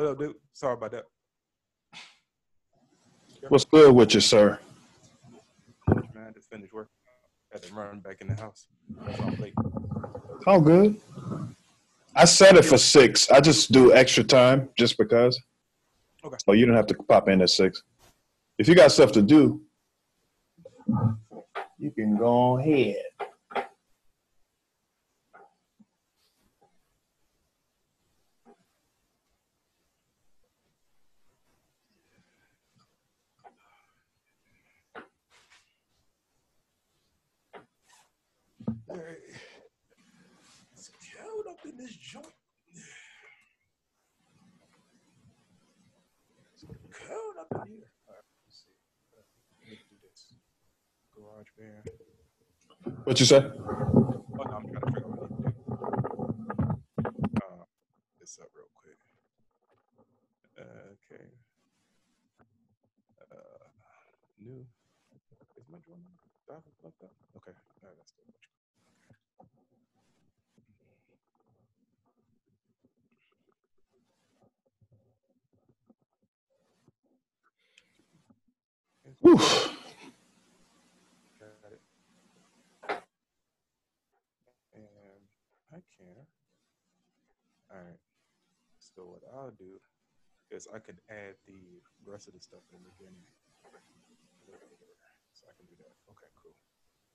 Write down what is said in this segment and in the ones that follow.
What up, dude? Sorry about that. What's good with you, sir? Man, I just finished work. Had to run back in the house. That's why I'm late. All good. I set it for six. I just do extra time just because. Okay. So you don't have to pop in at six. If you got stuff to do, you can go ahead. All right. It's cold up in this joint. It's cold up in here. All right, let's see. Uh, Let me do this. GarageBand. What you say? Oh, no, I'm trying to figure out what I need to do. Uh, this up real quick. Uh, okay. Uh, new. Is my joint do I have it plugged up? Okay. All right, that's good. Whew. Got it. And I can. All right. So what I'll do is I could add the rest of the stuff in the beginning. So I can do that. Okay, cool.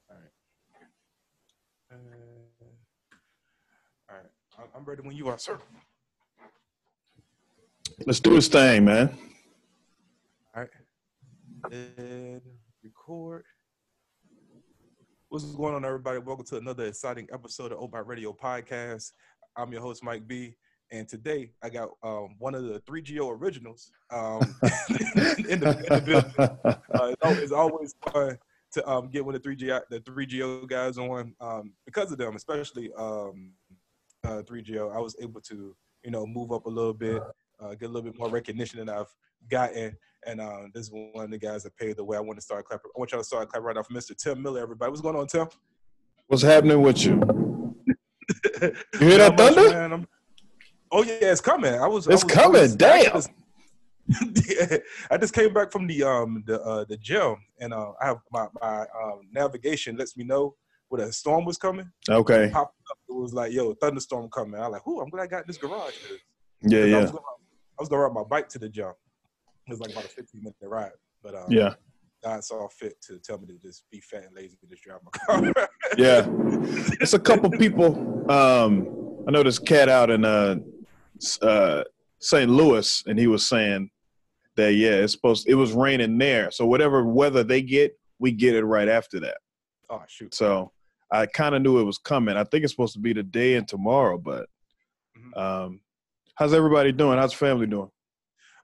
All right. Uh, all right. I'm- ready when you are, sir. Let's do this thing, man. All right. And record. What's going on, everybody? Welcome to another exciting episode of Obat Radio Podcast. I'm your host, Mike B. And today I got um, one of the 3GO originals um, in, the, in the building. Uh, it's, always, fun to um, get one of the 3G the 3GO guys on um, because of them, especially um, uh, 3GO. I was able to, you know, move up a little bit, uh, get a little bit more recognition than I've gotten. And uh, this is one of the guys that paved the way. I want to start clapping. I want y'all to start clapping right off Mr. Tim Miller, everybody. What's going on, Tim? What's happening with you? You hear that thunder? man. I'm- oh yeah, it's coming. I was. I It's was- I coming. was- Damn. I just, yeah, I just came back from the um the uh, the gym, and uh, I have my my um, navigation lets me know when a storm was coming. Okay. Popped up. It was like, yo, thunderstorm coming. I was like, ooh, I'm glad I got this garage. 'cause- Yeah, 'cause I yeah, was, gonna, I was gonna ride my bike to the gym. It was like about a 15 minute ride, but um, yeah, God saw fit to tell me to just be fat and lazy and just drive my car. yeah. It's a couple people. Um, I know this cat out in uh, uh, St. Louis, and he was saying that yeah, it's supposed. It was raining there, so whatever weather they get, we get it right after that. oh shoot. So I kind of knew it was coming. I think it's supposed to be today and tomorrow, but Mhm. um, how's everybody doing? How's family doing?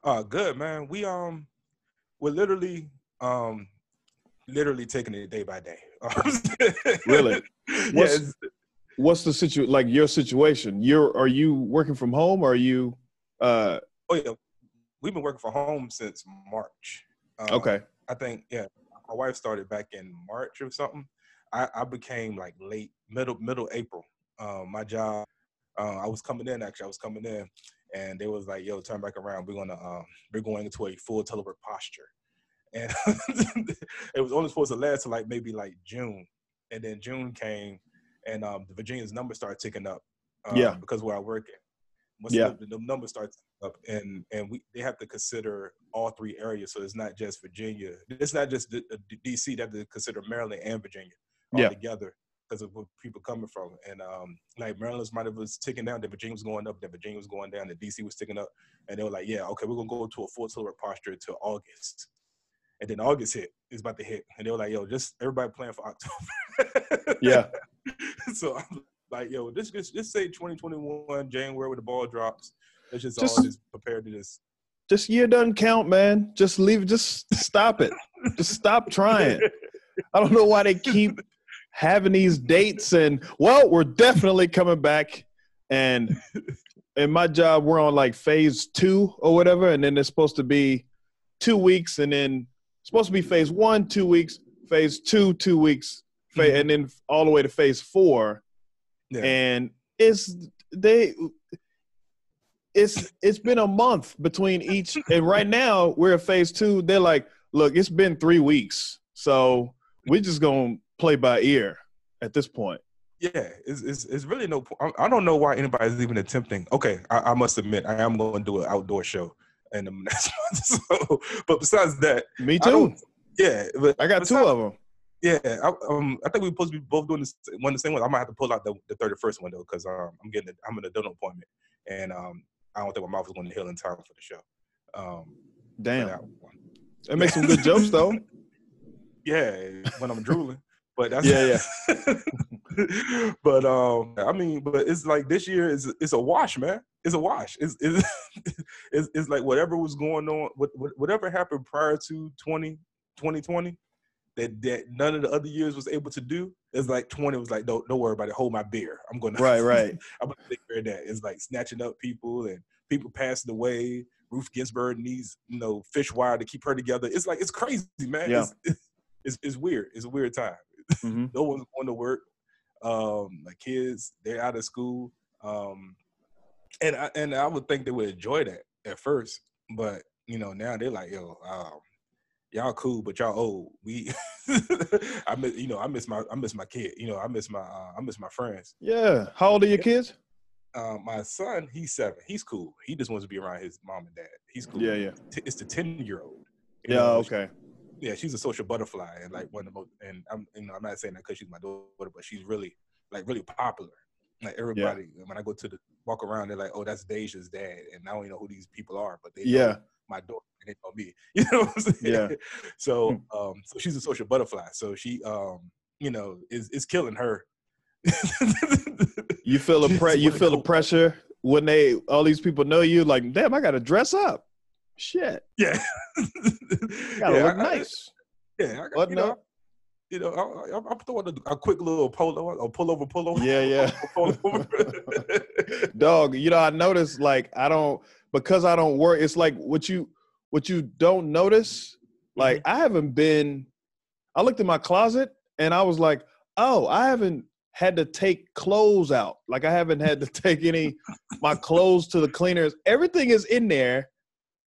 Uh, good man. We um, we're literally um, literally taking it day by day. Really? What's- it's- What's the situ like your situation? You're are you working from home or are you uh Oh yeah. We've been working from home since March. Uh, okay. I think yeah. My wife started back in March or something. I, I became like late middle middle April. Um, my job. Uh, I was coming in actually. I was coming in, and they was like, "Yo, turn back around. We're gonna um, we're going into a full telework posture." And it was only supposed to last to like maybe like June, and then June came, and um, the Virginia's numbers started ticking up. Um, Yeah. because where I work at. Once Yeah. the, the numbers start up, and and we they have to consider all three areas. So it's not just Virginia. It's not just the, the DC. They have to consider Maryland and Virginia all Yeah. together because of where people coming from. And um, like Maryland's might have was ticking down, then Virginia was going up, then Virginia was going down, then DC was ticking up, and they were like, yeah, okay, we're gonna go to a full telework posture until August. And then August hit, is about to hit, and they were like, yo, just everybody plan for October. Yeah. so I'm like, yo, this just just say 2021 January when the ball drops. Let's just, Just- all just prepare to just. This year doesn't count, man. Just leave just stop it. just stop trying. I don't know why they keep having these dates and well, we're definitely coming back and in my job we're on like phase 2 or whatever and then it's supposed to be 2 weeks and then supposed to be phase 1 2 weeks, phase 2 2 weeks, fa- Mhm. and then all the way to phase 4 Yeah. and it's they it's it's been a month between each, and right now we're at phase two. They're like, look, it's been three weeks, so we're just gonna play by ear at this point. Yeah, it's, it's, it's really no. I don't know why anybody's even attempting. Okay, I, I must admit, I am going to do an outdoor show in the next month. So, but besides that, Me too. yeah, but I, got two of them. Yeah, I, um, I think we're supposed to be both doing this one the same one. I might have to pull out the the thirty first one though, because um, I'm getting I'm in a dental appointment, and um, I don't think my mouth is going to heal in time for the show. Um, Damn, that that makes some good jokes though. Yeah, when I'm drooling. But that's Yeah, yeah. but um, I mean, but it's like this year is it's a wash, man. It's a wash. It's it's it's, it's like whatever was going on, what, what- whatever happened prior to 20, 2020 that that none of the other years was able to do. It's like 20 was like, don't don't worry about it. Hold my beer. I'm gonna Right, right. I'm gonna take care of that. It's like snatching up people and people passing away. Ruth Ginsburg needs, you know, fish wire to keep her together. It's like it's crazy, man. Yeah. It's, it's it's weird. It's a weird time. Hmm No one's going to work. Um, my kids, they're out of school. Um, and I and I would think they would enjoy that at first, but you know, now they're like, yo, um, y'all cool, but y'all old. We I miss you know, I miss my I miss my kid. You know, I miss my uh, I miss my friends. Yeah. How old are your kids? uh, my son, he's seven. He's cool. He just wants to be around his mom and dad. He's cool. Yeah, yeah. It's the ten year old. Yeah. Okay. Yeah, she's a social butterfly and like one of the most. And I'm, you know, I'm not saying that because she's my daughter, but she's really, like, really popular. Like everybody, when I go to the walk around, they're like, "Oh, that's Deja's dad," and I don't even know who these people are, but they Yeah. my daughter and they know me. You know what I'm saying? Yeah. So, um, so she's a social butterfly. So she, um, you know, is is killing her. You feel a pre- you feel the pressure when they all these people know you. Like, damn, I got to dress up. Shit, Yeah. gotta Yeah, look I- I- nice. Yeah, I got, you know, up. you know, I, I, I'm throwing a, a quick little polo, a pullover, pullover. Yeah, yeah. pullover. Dog, you know, I noticed like I don't because I don't work. It's like what you what you don't notice. Like Mm-hmm. I haven't been. I looked in my closet and I was like, oh, I haven't had to take clothes out. Like I haven't had to take any my clothes to the cleaners. Everything is in there.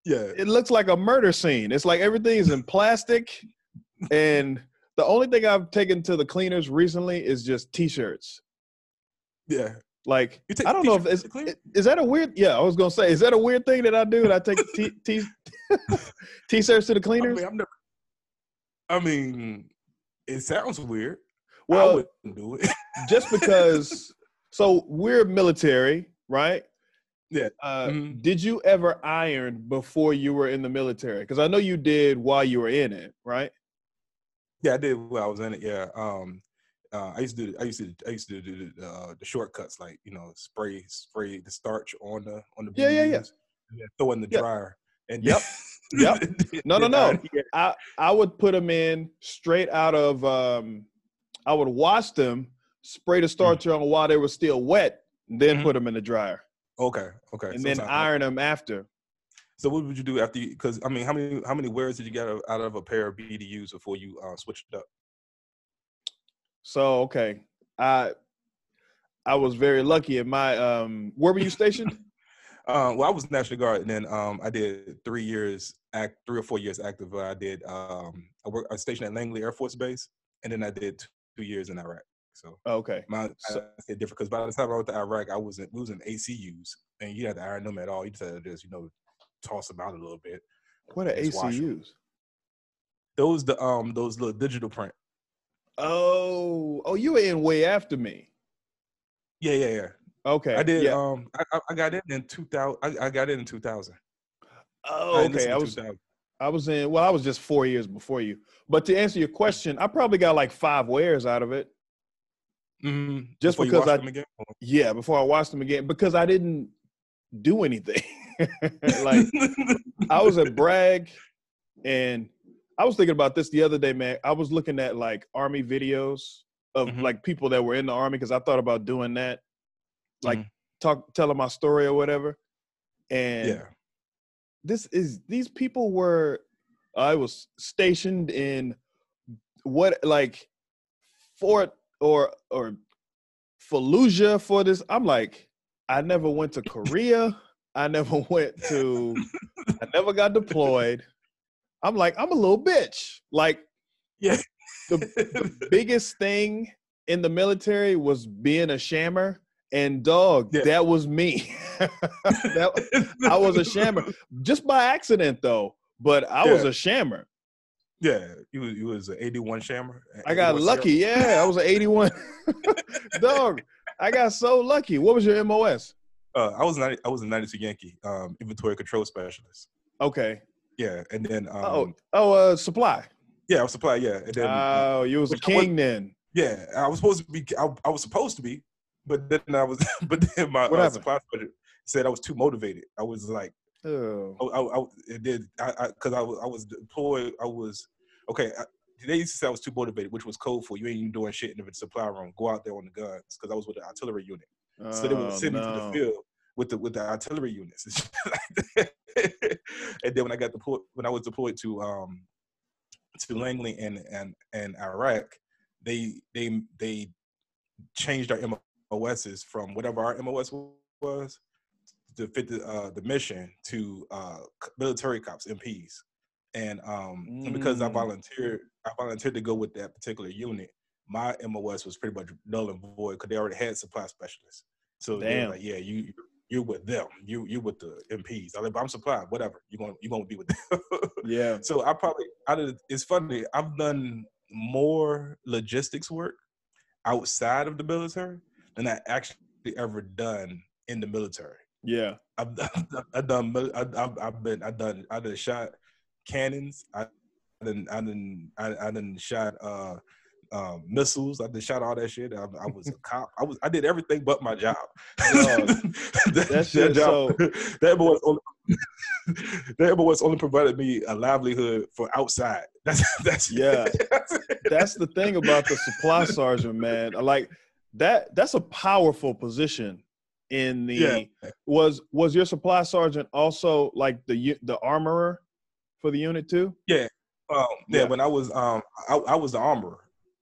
Yeah, It looks like a murder scene. It's like everything is in plastic, and the only thing I've taken to the cleaners recently is just t-shirts. yeah. Like You take I don't know if t-shirts it's to the cleaners? is that a weird? Yeah, I was gonna say, is that a weird thing that I do? That I take t t t-shirts to the I cleaners? mean, I'm never. I mean, it sounds weird. I well, do it. just because. So we're military, right? Yeah. Uh, Mhm. Did you ever iron before you were in the military? Because I know you did while you were in it, right? yeah, I did while I was in it. Yeah. Um, uh, I used to do. I used to. I used to do the, uh, the shortcuts, like you know, spray spray the starch on the on the Yeah, yeah, yeah. Throw in the Yeah. dryer. And Yep. Yep. No, no, no. I I would put them in straight out of. Um, I would wash them, spray the starcher on while they were still wet, then Mhm. put them in the dryer, Okay. Okay. and then iron them after. So what would you do after you? Because I mean, how many how many wears did you get out of, a pair of BDUs before you uh, switched it up? So okay, I I was very lucky in my. Um, where were you stationed? Uh, well, I was National Guard, and then um, I did three years, act three or four years active. I did um, I worked I stationed at Langley Air Force Base, and then I did two years in Iraq. So okay, my So- I said different because by the time I went to Iraq, I was in, we was in ACUs, and you had to iron them at all. You just had to just you know toss them out a little bit. what are Just wash 'em. ACUs? Those the um those little digital print. Oh, oh, you were in way after me. Yeah, yeah, yeah. Okay, I did. Yeah. Um, I, I- I got in in two thousand. I, I got in in two thousand. oh, okay. I was I was in. Well, I was just four years before you. But to answer your question, I probably got like five wears out of it. Mm Just Before because I- them again? Yeah, before I watched them again because I didn't do anything. like I was at Bragg, and I was thinking about this the other day, man. I was looking at like army videos of Mhm. like people that were in the army because I thought about doing that, like Mhm. talk telling my story or whatever. And yeah. this is these people were I was stationed in what like Fort or or Fallujah for this. I'm like, I never went to Korea. I never went to. I never got deployed. I'm like, I'm a little bitch. Like, Yeah. the, the biggest thing in the military was being a shammer. And dog, Yeah. that was me. that, I was a shammer just by accident though. But I was a shammer. Yeah, you was you was an eighty one shammer. I got 81 lucky. Yeah, I was an 81. dog, I got so lucky. What was your MOS? Uh, I was 90, I was a ninety two Yankee um, inventory control specialist. Okay. Yeah, and then um, Oh, oh, uh, supply. yeah, I was supply. Yeah, and then Oh, you was a king then. yeah, I was supposed to be. I, I was supposed to be, but then I was. But then my uh, supply said I was too motivated. I was like, Oh. I, I, I did I because I, was I was deployed. I was okay. I, they used to say I was too motivated, which was code for you ain't even doing shit in the supply room. Go out there on the guns because I was with the artillery unit. So they would Oh, send me to the field with the with the artillery units like and then when I got deployed, when I was deployed to um to Langley and and and Iraq, they they they changed our MOSs from whatever our MOS was to fit the uh, the mission to uh, military cops MPs. And um and because I Mm. volunteered, I volunteered to go with that particular unit. My MOS was pretty much null and void because they already had supply specialists. So they Damn. were like, yeah, you you're with them. You you with the MPs. I'm like, "But I'm supplied. Whatever. You're gonna you're gonna be with them. Yeah. so I probably out of it's funny. I've done more logistics work outside of the military than I actually ever done in the military. Yeah. I've done, I've done, I- I've, I've been, I've done, I done shot cannons. I done, I done, I, I done shot uh, um, missiles. I done shot all that shit. I, I was a cop. I was, I did everything but my job. Dog, that, that shit job, that was only, that was only provided me a livelihood for outside. That's that's Yeah. That's the thing about the supply sergeant, man. Like that that's a powerful position in the Yeah. was was your supply sergeant also like the the armorer for the unit too? Um, yeah, Yeah. when I was um I, I was the armorer,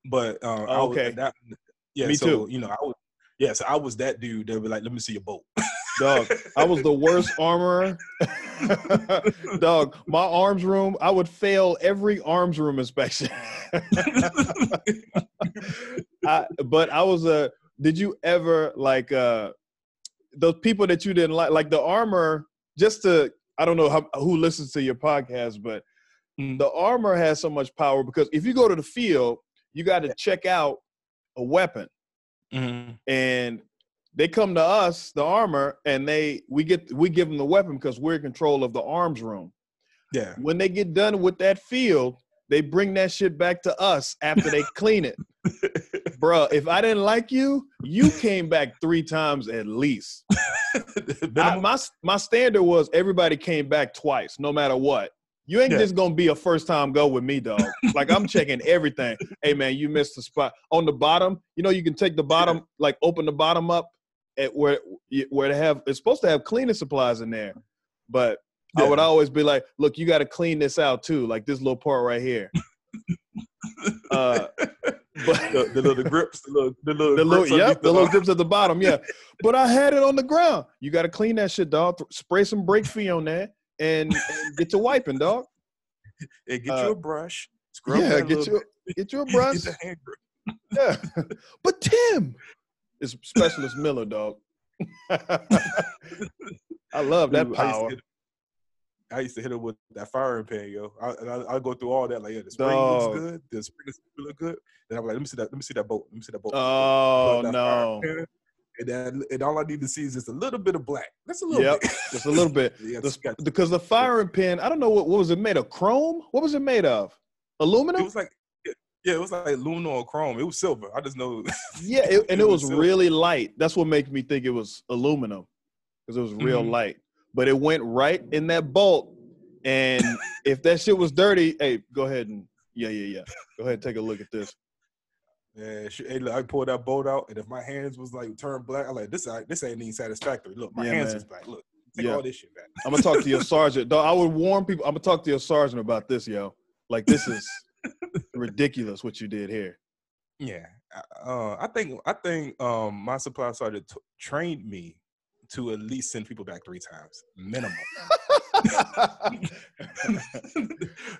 but um I Oh, was- okay. that yeah Me so, too. You know I was yeah so I was that dude that was like let me see your boat. Dog, I was the worst armorer. Dog, my arms room, I would fail every arms room inspection. I, but I was a. Did you ever like uh those people that you didn't like, like the armor? Just to, I don't know how, who listens to your podcast, but Mm. the armor has so much power because if you go to the field, you got to check out a weapon, Mhm. and they come to us, the armor, and they we get we give them the weapon because we're in control of the arms room. Yeah. When they get done with that field, they bring that shit back to us after they clean it. Bruh, if I didn't like you, you came back three times at least. I, my my standard was everybody came back twice, no matter what. You ain't Yeah. just gonna be a first time go with me, dog. Like I'm checking everything. Hey man, you missed the spot on the bottom. You know you can take the bottom, like open the bottom up at where where they have. It's supposed to have cleaning supplies in there, but I would always be like, look, you got to clean this out too, like this little part right here. Uh, but the, the little grips, the little, the little, the little, yep, underneath the little grips at the bottom, yeah. But I had it on the ground. You got to clean that shit, dog. Spray some Break-Free on that, and, and get to wiping, dog. Hey, get uh, you a brush. Scrub yeah, get you, bit. get you a brush. Get the hand grip. Yeah, but Tim is specialist Miller, dog. I love that Dude, I used power. I used to hit it with that firing pin, yo. I, I, I go through all that, like, yeah, the spring Dog. looks good, the spring is look good. Then I'm like, let me see that, let me see that boat, let me see that boat. Oh that no, pan, And then, and all I need to see is just a little bit of black. That's a little Yep, bit. just a little bit. yeah, The it's got- sp- because the firing pin, I don't know what, what was it made of? Chrome? What was it made of? Aluminum? It was like, yeah, it was like aluminum or chrome. It was silver. I just know. yeah, it, and it was silver. really light. That's what makes me think it was aluminum because it was real Mhm. light. But it went right in that bolt, and if that shit was dirty, hey, go ahead and yeah, yeah, yeah. Go ahead and take a look at this. Yeah, hey, look, I pulled that bolt out, and if my hands was like turned black, I'm like, this, ain't- this ain't even satisfactory. Look, my Yeah, hands man. is black. Look, take Yeah. all this shit back. I'm gonna talk to your sergeant. Dog, I would warn people. I'm gonna talk to your sergeant about this, yo. Like this is ridiculous what you did here. Yeah, uh, I think I think um, my supply sergeant t- trained me to at least send people back three times minimum.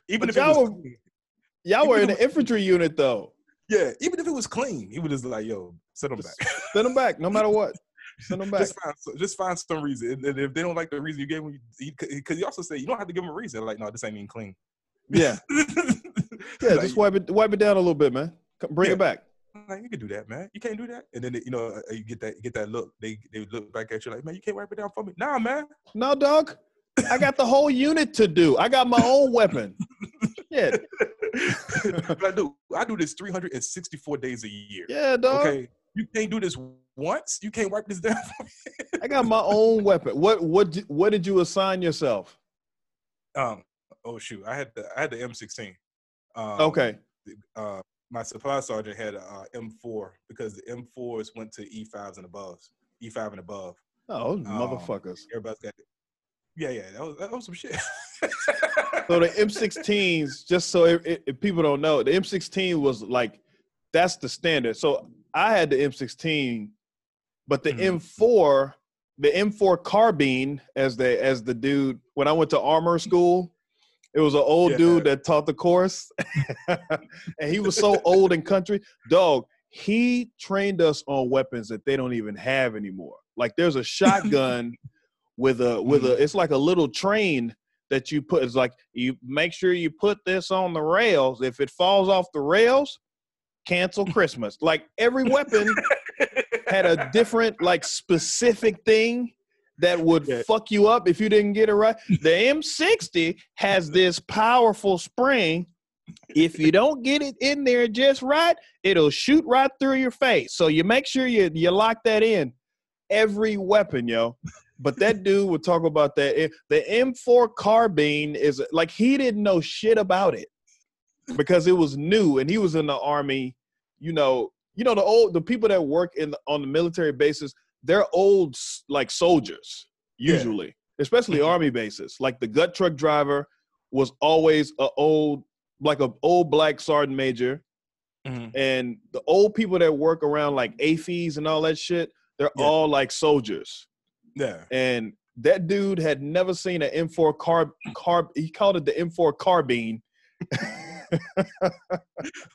even But if y'all was were- Y'all were in the infantry unit though. yeah, even if it was clean, he would just like, "Yo, send them back." Send them back, no matter what. Send them back. just find just find some reason, and, and if they don't like the reason you gave them, because you also say you don't have to give them a reason. Like, no, this ain't even clean. Yeah, yeah. Like, Just wipe it, wipe it down a little bit, man. Come- Bring Yeah. it back. Like, you can do that, man. You can't do that, and then you know uh, you get that you get that look. They they look back at you like, man, you can't wipe it down for me. Nah, man. No, dog. I got the whole unit to do. I got my own weapon. But I do I do this 364 days a year. yeah, dog. Okay, you can't do this once. You can't wipe this down for me. I got my own weapon. What what what did you assign yourself? Um. Oh shoot, I had the I had the M16. Um, Okay. Uh, my supply sergeant had a uh, M4 because the M4s went to E5s and above, E5 and above. Oh, Um, motherfuckers. Everybody's got. Yeah, yeah, that was that was some shit. So the M16s, just so if, if people don't know, the M16 was like that's the standard. So I had the M16, but the Mhm. M4, the M4 carbine, as the as the dude when I went to armor school, it was an old Yeah. dude that taught the course, and he was so old and country. Dog, he trained us on weapons that they don't even have anymore. Like there's a shotgun with a with a it's like a little train that you put it's like you make sure you put this on the rails if it falls off the rails cancel christmas like every weapon had a different like specific thing that would Yeah. fuck you up if you didn't get it right the m60 has this powerful spring if you don't get it in there just right it'll shoot right through your face so you make sure you you lock that in every weapon yo but that dude would talk about that. The M4 carbine is like he didn't know shit about it because it was new and he was in the army. You know, you know the old the people that work in the, on the military bases. They're old like soldiers Yeah. usually, especially Mhm. army bases. Like the gut truck driver was always a old like a old black sergeant major Mhm. and the old people that work around like AAFES and all that shit, they're Yeah. all like soldiers Yeah. and that dude had never seen an M4 carb carb. He called it the M4 carbine.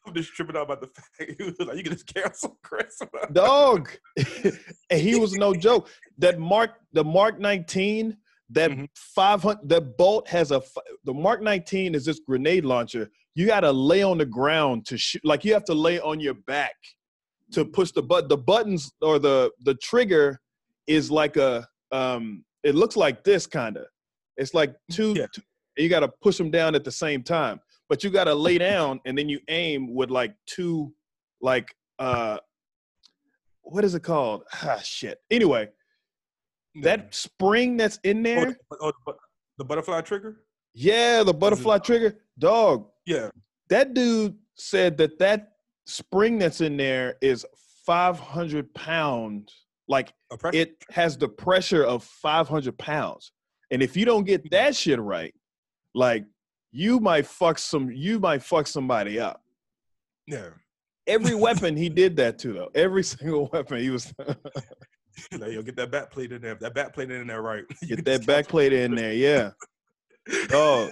I'm just tripping out about the fact he was like, you can just cancel Christmas. Dog, and he was no joke. That Mark, the Mark 19, that Mhm. 500, that bolt has a. The Mark 19 is this grenade launcher. You got to lay on the ground to shoot. Like you have to lay on your back to push the button. The buttons or the the trigger is like a. Um, it looks like this kind of. It's like two. Yeah. two- you got to push them down at the same time, but you got to lay down and then you aim with like two, like uh, what is it called? Ah, shit. Anyway, that spring that's in Oh, there, the, oh, the but- the butterfly trigger. yeah, the butterfly trigger, dog. Yeah. That dude said that that spring that's in there is 500 pounds. Like it has the pressure of 500 pounds. And if you don't get that shit right, like you might fuck some, you might fuck somebody up. yeah. Every weapon he did that to though. Every single weapon he was like, yo, get that back plate in there. That back plate in there, right? Get that back plate in there. Yeah. Oh,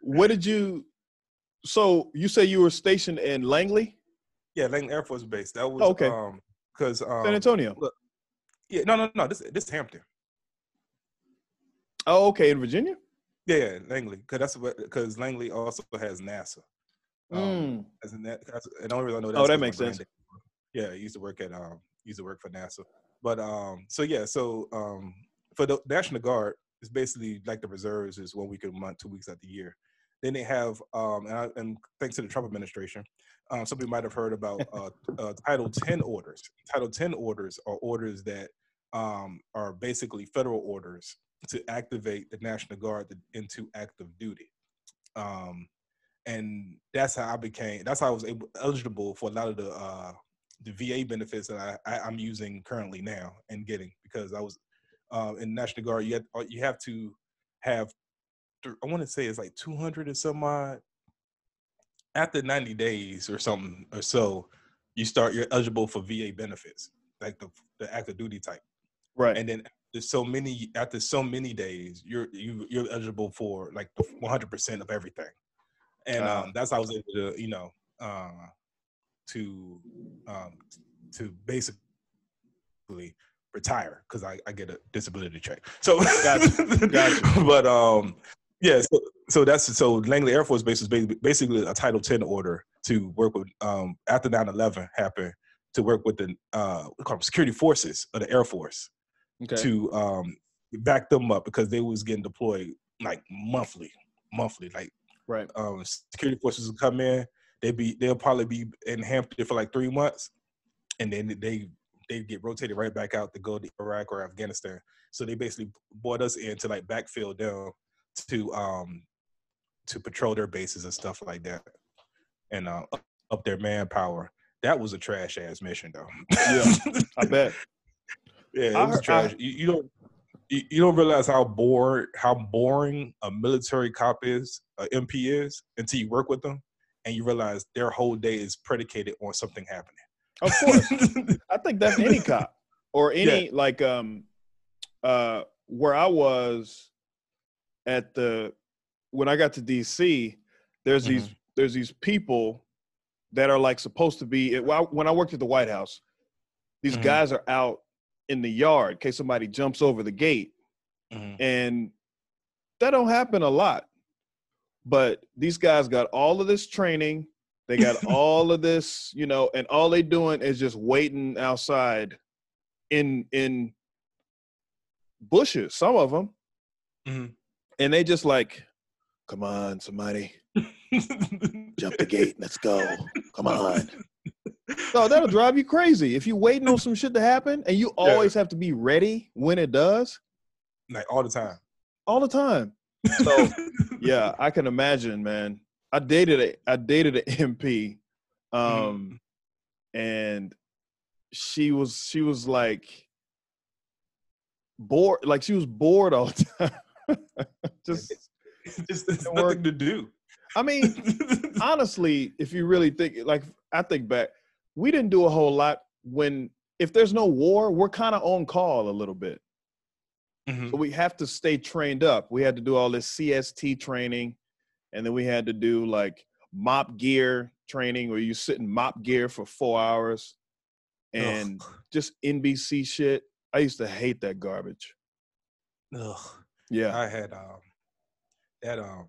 what did you? So you say you were stationed in Langley, Yeah, Langley Air Force Base. That was Okay. Um, because um, San Antonio. yeah, no, no, no. This this is Hampton. Oh, okay, in Virginia. Yeah, yeah, Langley. Because that's what because Langley also has NASA. Um, Mm. as in that, that's, and the only reason I know that Oh, is that 'cause my makes sense. granddad- Yeah, he used to work at um used to work for NASA. But um so yeah, so um for the National Guard, it's basically like the reserves is one week a month, two weeks out the year. Then they have um and, I, and thanks to the Trump administration, um some people might have heard about uh, uh Title 10 orders. Title 10 orders are orders that um are basically federal orders to activate the National Guard to- into active duty. Um and that's how I became. That's how I was able, eligible for a lot of the uh, the VA benefits that I, I'm using currently now and getting because I was uh, in National Guard. You have you have to have I want to say it's like 200 or some odd. After 90 days or something or so, you start you're eligible for VA benefits like the the active duty type. Right. And then there's so many after so many days, you're you you're eligible for like 100 percent of everything, and Ah. um, that's how I was able to you know uh, to um, to basically retire because I, I get a disability check. So Gotcha. Gotcha. but um yeah, so, so that's so Langley Air Force Base is ba- basically a Title 10 order to work with um after 9/11 happened to work with the uh what call them, security forces of the Air Force Okay. to um back them up because they was getting deployed like monthly, monthly. Like Right. um security forces would come in, they'd be they'll probably be in Hampton for like three months, and then they they get rotated right back out to go to Iraq or Afghanistan. So they basically brought us in to like backfill them to um to patrol their bases and stuff like that, and uh, up- up their manpower. That was a trash ass mission though. Yeah. I bet. Yeah, it I was trash. you, you don't you, you don't realize how bored how boring a military cop is, a MP is, until you work with them, and you realize their whole day is predicated on something happening. Of course. I think that's any cop or any like um uh where I was at the when I got to DC, there's these there's these people that are like supposed to be well, when I worked at the White House, these Mhm. guys are out in the yard in case somebody jumps over the gate. Mhm. and that don't happen a lot but these guys got all of this training. They got all of this you know and all they doing is just waiting outside in in bushes some of them Mhm. and they just like come on somebody. Jump the gate let's go. Come on no that'll drive you crazy if you're waiting on some shit to happen and you Yeah. always have to be ready when it does like all the time. all the time So, yeah, I can imagine, man. I dated a I dated an MP, um, and she was she was like bored, like she was bored all the time. Just, It's just it's nothing worked. to do. I mean, honestly, if you really think, like, I think back, we didn't do a whole lot when if there's no war, we're kind of on call a little bit. Mhm. So we have to stay trained up. We had to do all this CST training, and then we had to do like MOPP gear training where you sit in MOPP gear for four hours and Ugh. just NBC shit. I used to hate that garbage. Ugh. Yeah. I had um that um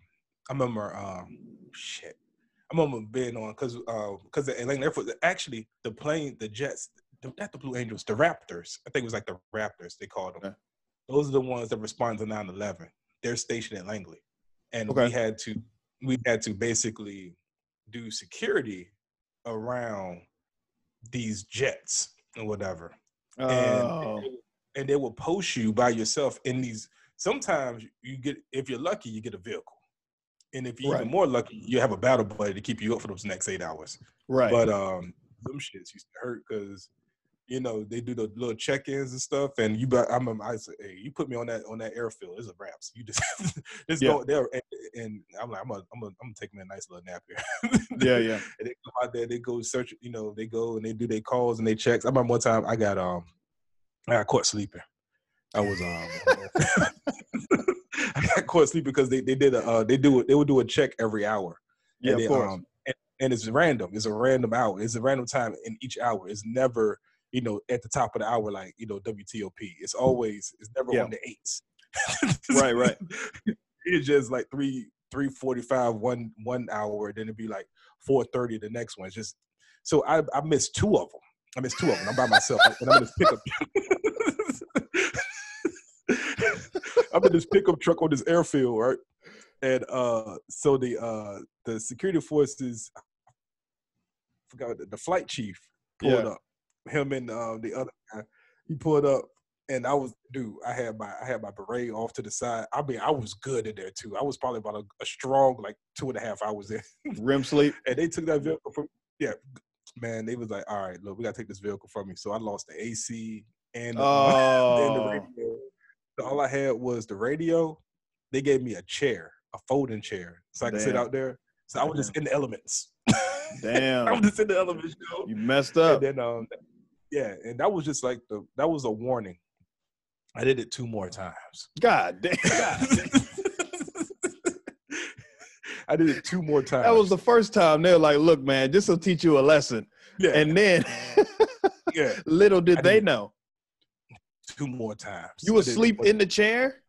I remember um shit. I remember being on because uh because the Atlanta Air Force actually the plane the jets the, not the Blue Angels the Raptors I think it was like the Raptors they called them. Okay. Those are the ones that respond to 9/11. They're stationed at Langley, and Okay. we had to we had to basically do security around these jets or whatever and Oh, and they will post you by yourself in these. Sometimes you get, if you're lucky, you get a vehicle, and if you're Right. even more lucky, you have a battle buddy to keep you up for those next eight hours. right. But um, them shits used to hurt because you know they do the little check-ins and stuff, and you. bet- I remember I said, "Hey, you put me on that on that airfield. It's a wraps. You just just Yeah. go there." And, and I'm like, I'm gonna I'm gonna I'm gonna take me a nice little nap here. yeah, yeah. and they come out there, they go search, you know, they go and they do their calls and they checks. I remember one time I got um I got caught sleeping. I was um got caught because they, they did a uh, they do it they would do a check every hour. Yeah, and of they, course. um, and, and it's random. It's a random hour. It's a random time in each hour. It's never, you know, at the top of the hour like, you know, WTOP. It's always it's never Yeah. on the eights. Right, right. it's just like three three forty five one one hour, then it'd be like four thirty the next one. It's just so I I missed two of them. I missed two of them. I'm by myself, and I'm in this pickup. I'm in this pickup truck on this airfield, right? And uh, so the uh, the security forces, I forgot the, the flight chief pulled Yeah. up. Him and uh, the other guy, he pulled up, and I was dude. I had my I had my beret off to the side. I mean, I was good in there too. I was probably about a, a strong like two and a half hours in, REM sleep. and they took that vehicle from yeah. Man, they was like, all right, look, we gotta take this vehicle from you. So I lost the AC and the, and the Oh, radio. All I had was the radio. They gave me a chair, a folding chair, so I could sit out there. So I was just in the elements. Damn, I was just in the elements, yo. You messed And up. then um, yeah, and that was just like the that was a warning. I did it two more times. God damn. I did it two more times. That was the first time they're like, look, man, this will teach you a lesson. yeah, And then yeah, little did I they know. Two more times. You did asleep in the chair?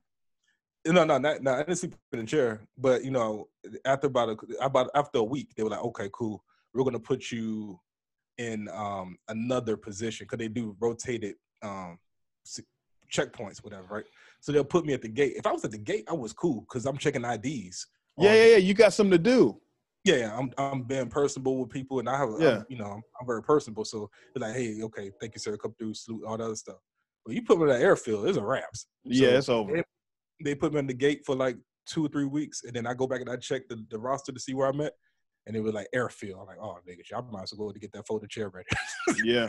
No, no, not, no. I didn't sleep in the chair, but you know, after about a, about after a week, they were like, "Okay, cool. We're gonna put you in um another position because they do rotated um checkpoints, whatever, right? So they'll put me at the gate. If I was at the gate, I was cool because I'm checking IDs. Yeah, yeah, yeah. You got something to do. yeah, yeah, I'm I'm being personable with people, and I have, Yeah. I'm, you know, I'm, I'm very personable. So they're like, "Hey, okay, thank you, sir. Come through, salute, all that other stuff." But you put me in that airfield, it's a wraps. Yeah, So it's over. they- they put me in the gate for like two or three weeks, and then I go back and I check the, the roster to see where I'm at, and it was like airfield. I'm like, oh nigga, I might as well go to get that folded chair ready. Yeah.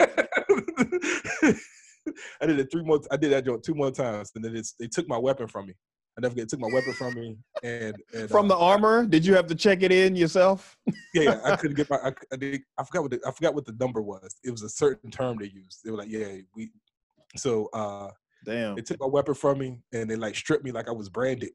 I did it three more. I did that joint two more times, and then it's, they took my weapon from me. I never get took my weapon from me, and, and From the uh, armor, did you have to check it in yourself? yeah, yeah, I couldn't get my. I, I, did, I forgot what the, I forgot what the number was. It was a certain term they used. They were like, yeah, we. So uh Damn. they took my weapon from me, and they like stripped me like I was branded.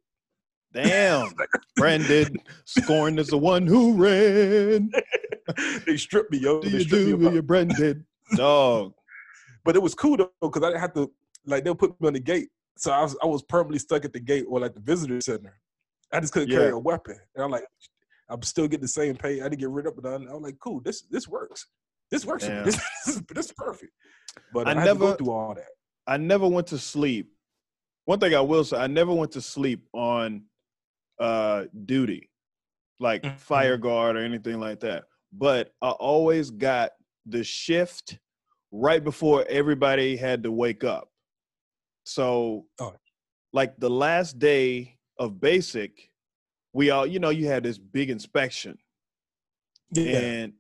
Damn. Branded, scorned is the one who ran. they stripped me, yo. Do They you stripped me do of my- you branded? Dog. but it was cool though because I didn't have to like they'll put me on the gate, so I was I was permanently stuck at the gate or like the visitor center. I just couldn't carry a weapon, and I'm like, I'm still getting the same pay. I didn't get rid of it. I'm like, cool, this this works. This works. This, this is this is perfect. But I I, never- through all that. I never went to sleep. One thing I will say, I never went to sleep on uh duty, like Mhm. fire guard or anything like that. But I always got the shift right before everybody had to wake up. So Oh. like the last day of basic, we all, you know, you had this big inspection Yeah. and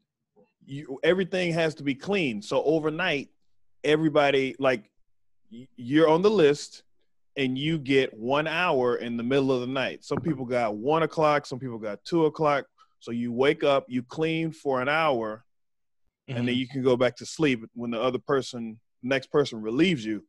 you everything has to be clean. So overnight, everybody like you're on the list and you get one hour in the middle of the night. Some people got one o'clock, some people got two o'clock. So you wake up, you clean for an hour, and Mm-hmm. then you can go back to sleep when the other person, next person relieves you.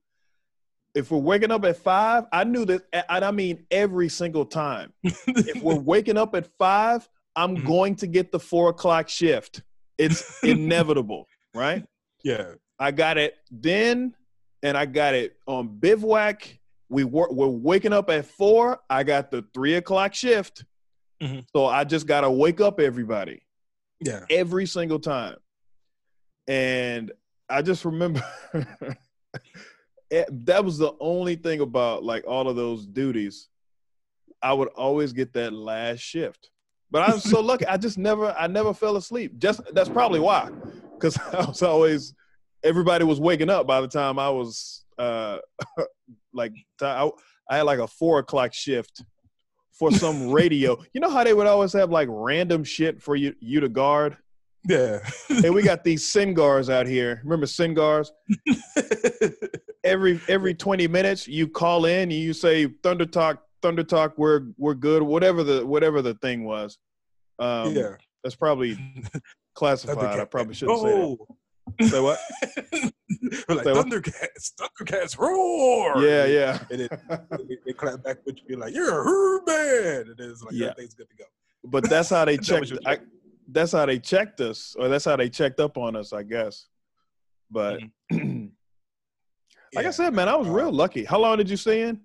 If we're waking up at five, I knew that, and I mean every single time. If we're waking up at five, I'm Mhm. going to get the four o'clock shift. It's inevitable, right? yeah. I got it then, and I got it on bivouac. We were we're waking up at four. I got the three o'clock shift, Mhm. so I just gotta wake up everybody Yeah. every single time. And I just remember it- that was the only thing about like all of those duties. I would always get that last shift. But I'm so lucky. I just never I never fell asleep. Just that's probably why. Cuz I was always everybody was waking up by the time I was uh like I, I had like a four o'clock shift for some radio. You know how they would always have like random shit for you you to guard? Yeah. Hey, we got these SINCGARS out here. Remember SINCGARS? Every every 20 minutes you call in and you say Thunder Talk, Thunder Talk, we're we're good, whatever the whatever the thing was. Um yeah. that's probably classified. I probably shouldn't say that. Oh. Say what? We're like Say what? Thundercats, Thundercats roar. Yeah, yeah. And then they, they clap back with you like you're a herd man, and it's like Yeah. everything's good to go. But that's how they checked was your I, that's how they checked us, or that's how they checked up on us, I guess. But like I Mm-hmm. Yeah. said, man, I was real lucky. How long did you stay in?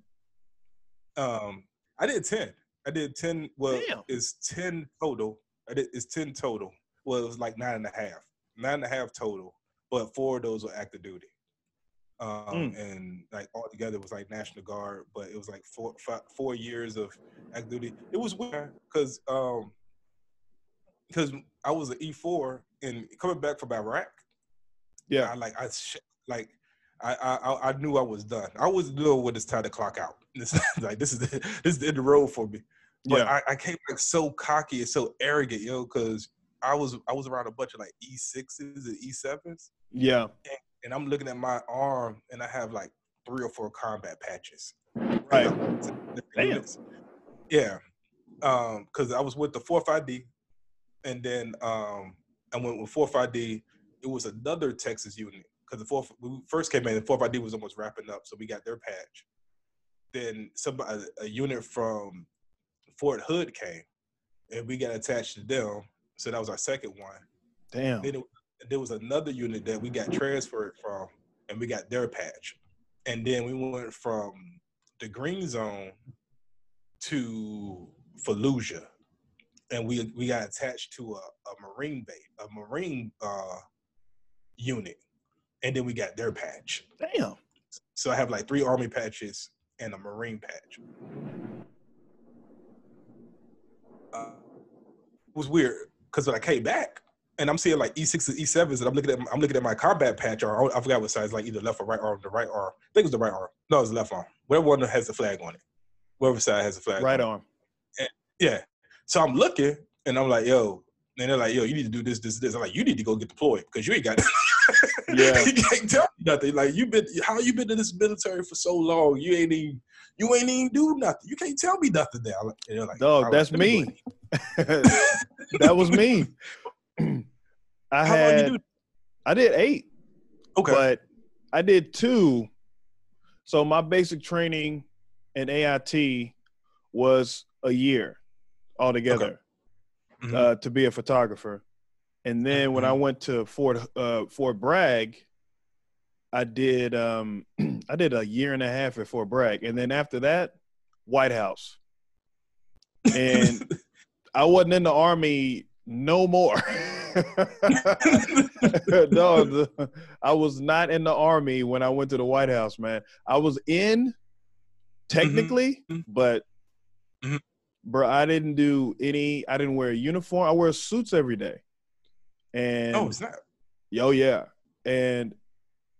Um, I did ten. I did ten. Well, Damn. it's ten total. I did. It's ten total. Well, it was like nine and a half. Nine and a half total, but four of those were active duty. Um, Mm. and like all together it was like National Guard, but it was like four five, four years of active duty. It was weird because um because I was an E four and coming back from Iraq. Yeah. I like I sh- like I, I I- knew I was done. I was knew when it's time to clock out. This like this is the, this is the end of the road for me. But Yeah. I, I came back so cocky and so arrogant, yo, because I was I was around a bunch of like E sixes and E sevens, Yeah. and I'm looking at my arm and I have like three or four combat patches. Right. Damn. Yeah. Um, because I was with the four five D, and then um, I went with four five D. It was another Texas unit because the fourth we first came in, the fourth ID was almost wrapping up, so we got their patch. then some a, a unit from Fort Hood came, and we got attached to them. So that was our second one. Damn. Then it, there was another unit that we got transferred from, and we got their patch. And then we went from the green zone to Fallujah, and we we got attached to a, a marine base, a marine uh, unit, and then we got their patch. Damn. So I have like three army patches and a marine patch. Uh, it was weird because when I came back and I'm seeing like E6 and E7s, and I'm looking at I'm looking at my combat patch, or I forgot what size, like either left or right arm. The right arm, I think it was the right arm. No, it was the left arm. Whatever one has the flag on it, whatever side has the flag. Right arm. it. Yeah. So I'm looking, and I'm like, yo. And they're like, yo, you need to do this, this, this. I'm like, you need to go get deployed because you ain't got. Yeah. you can't tell me nothing. Like you've been, how you been in this military for so long? You ain't even, you ain't even do nothing. You can't tell me nothing now. Like, Dog, that's me. that was me. I How long you had do? I did eight, Okay. but I did two. So my basic training in AIT was a year altogether Mhm. uh, to be a photographer. And then when I went to Fort uh, Fort Bragg, I did um, I did a year and a half at Fort Bragg, and then after that, White House. And I wasn't in the army no more. no, the, I was not in the army when I went to the White House, man. I was in technically, Mhm. but Mhm. bro, I didn't do any. I didn't wear a uniform. I wear suits every day. And oh, it's not. Yo, yeah. And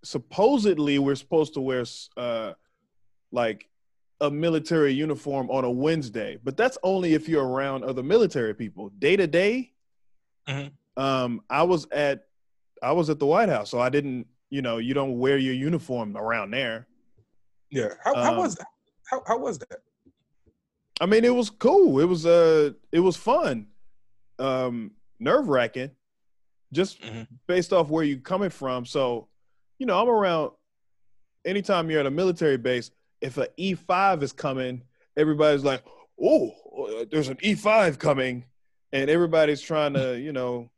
supposedly we're supposed to wear uh like a military uniform on a Wednesday, but that's only if you're around other military people. Day to day, Mhm. um, I was at I was at the White House, so I didn't, you know, you don't wear your uniform around there. Yeah. How, how Um, was that? How, how was that? I mean, it was cool. It was uh it was fun. Um nerve wracking. Just Mhm. based off where you're coming from. So, you know, I'm around anytime you're at a military base, if an E5 is coming, everybody's like, "Oh, there's an E5 coming." And everybody's trying to, you know,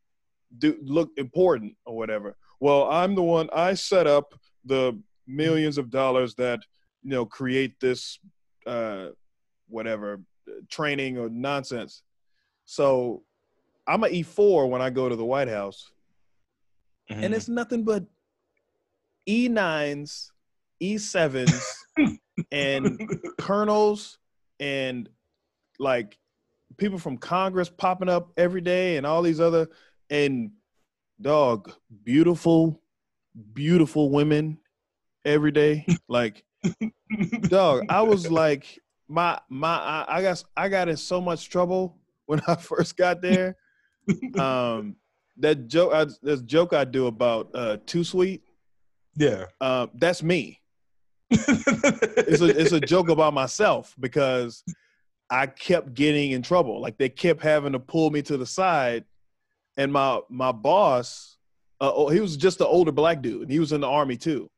do look important or whatever. Well, I'm the one I set up the millions of dollars that, you know, create this uh whatever training or nonsense. So I'm a E4 when I go to the White House, Mm-hmm. and it's nothing but E9s, E7s, and colonels, and like people from Congress popping up every day, and all these other and dog beautiful, beautiful women every day. Like dog, I was like my my I, I got I got in so much trouble when I first got there. um, that joke, I, this joke I do about uh, too sweet. yeah. Uh, that's me. It's a it's a joke about myself because I kept getting in trouble. Like they kept having to pull me to the side, and my my boss, uh, oh, he was just an older black dude, and he was in the army too,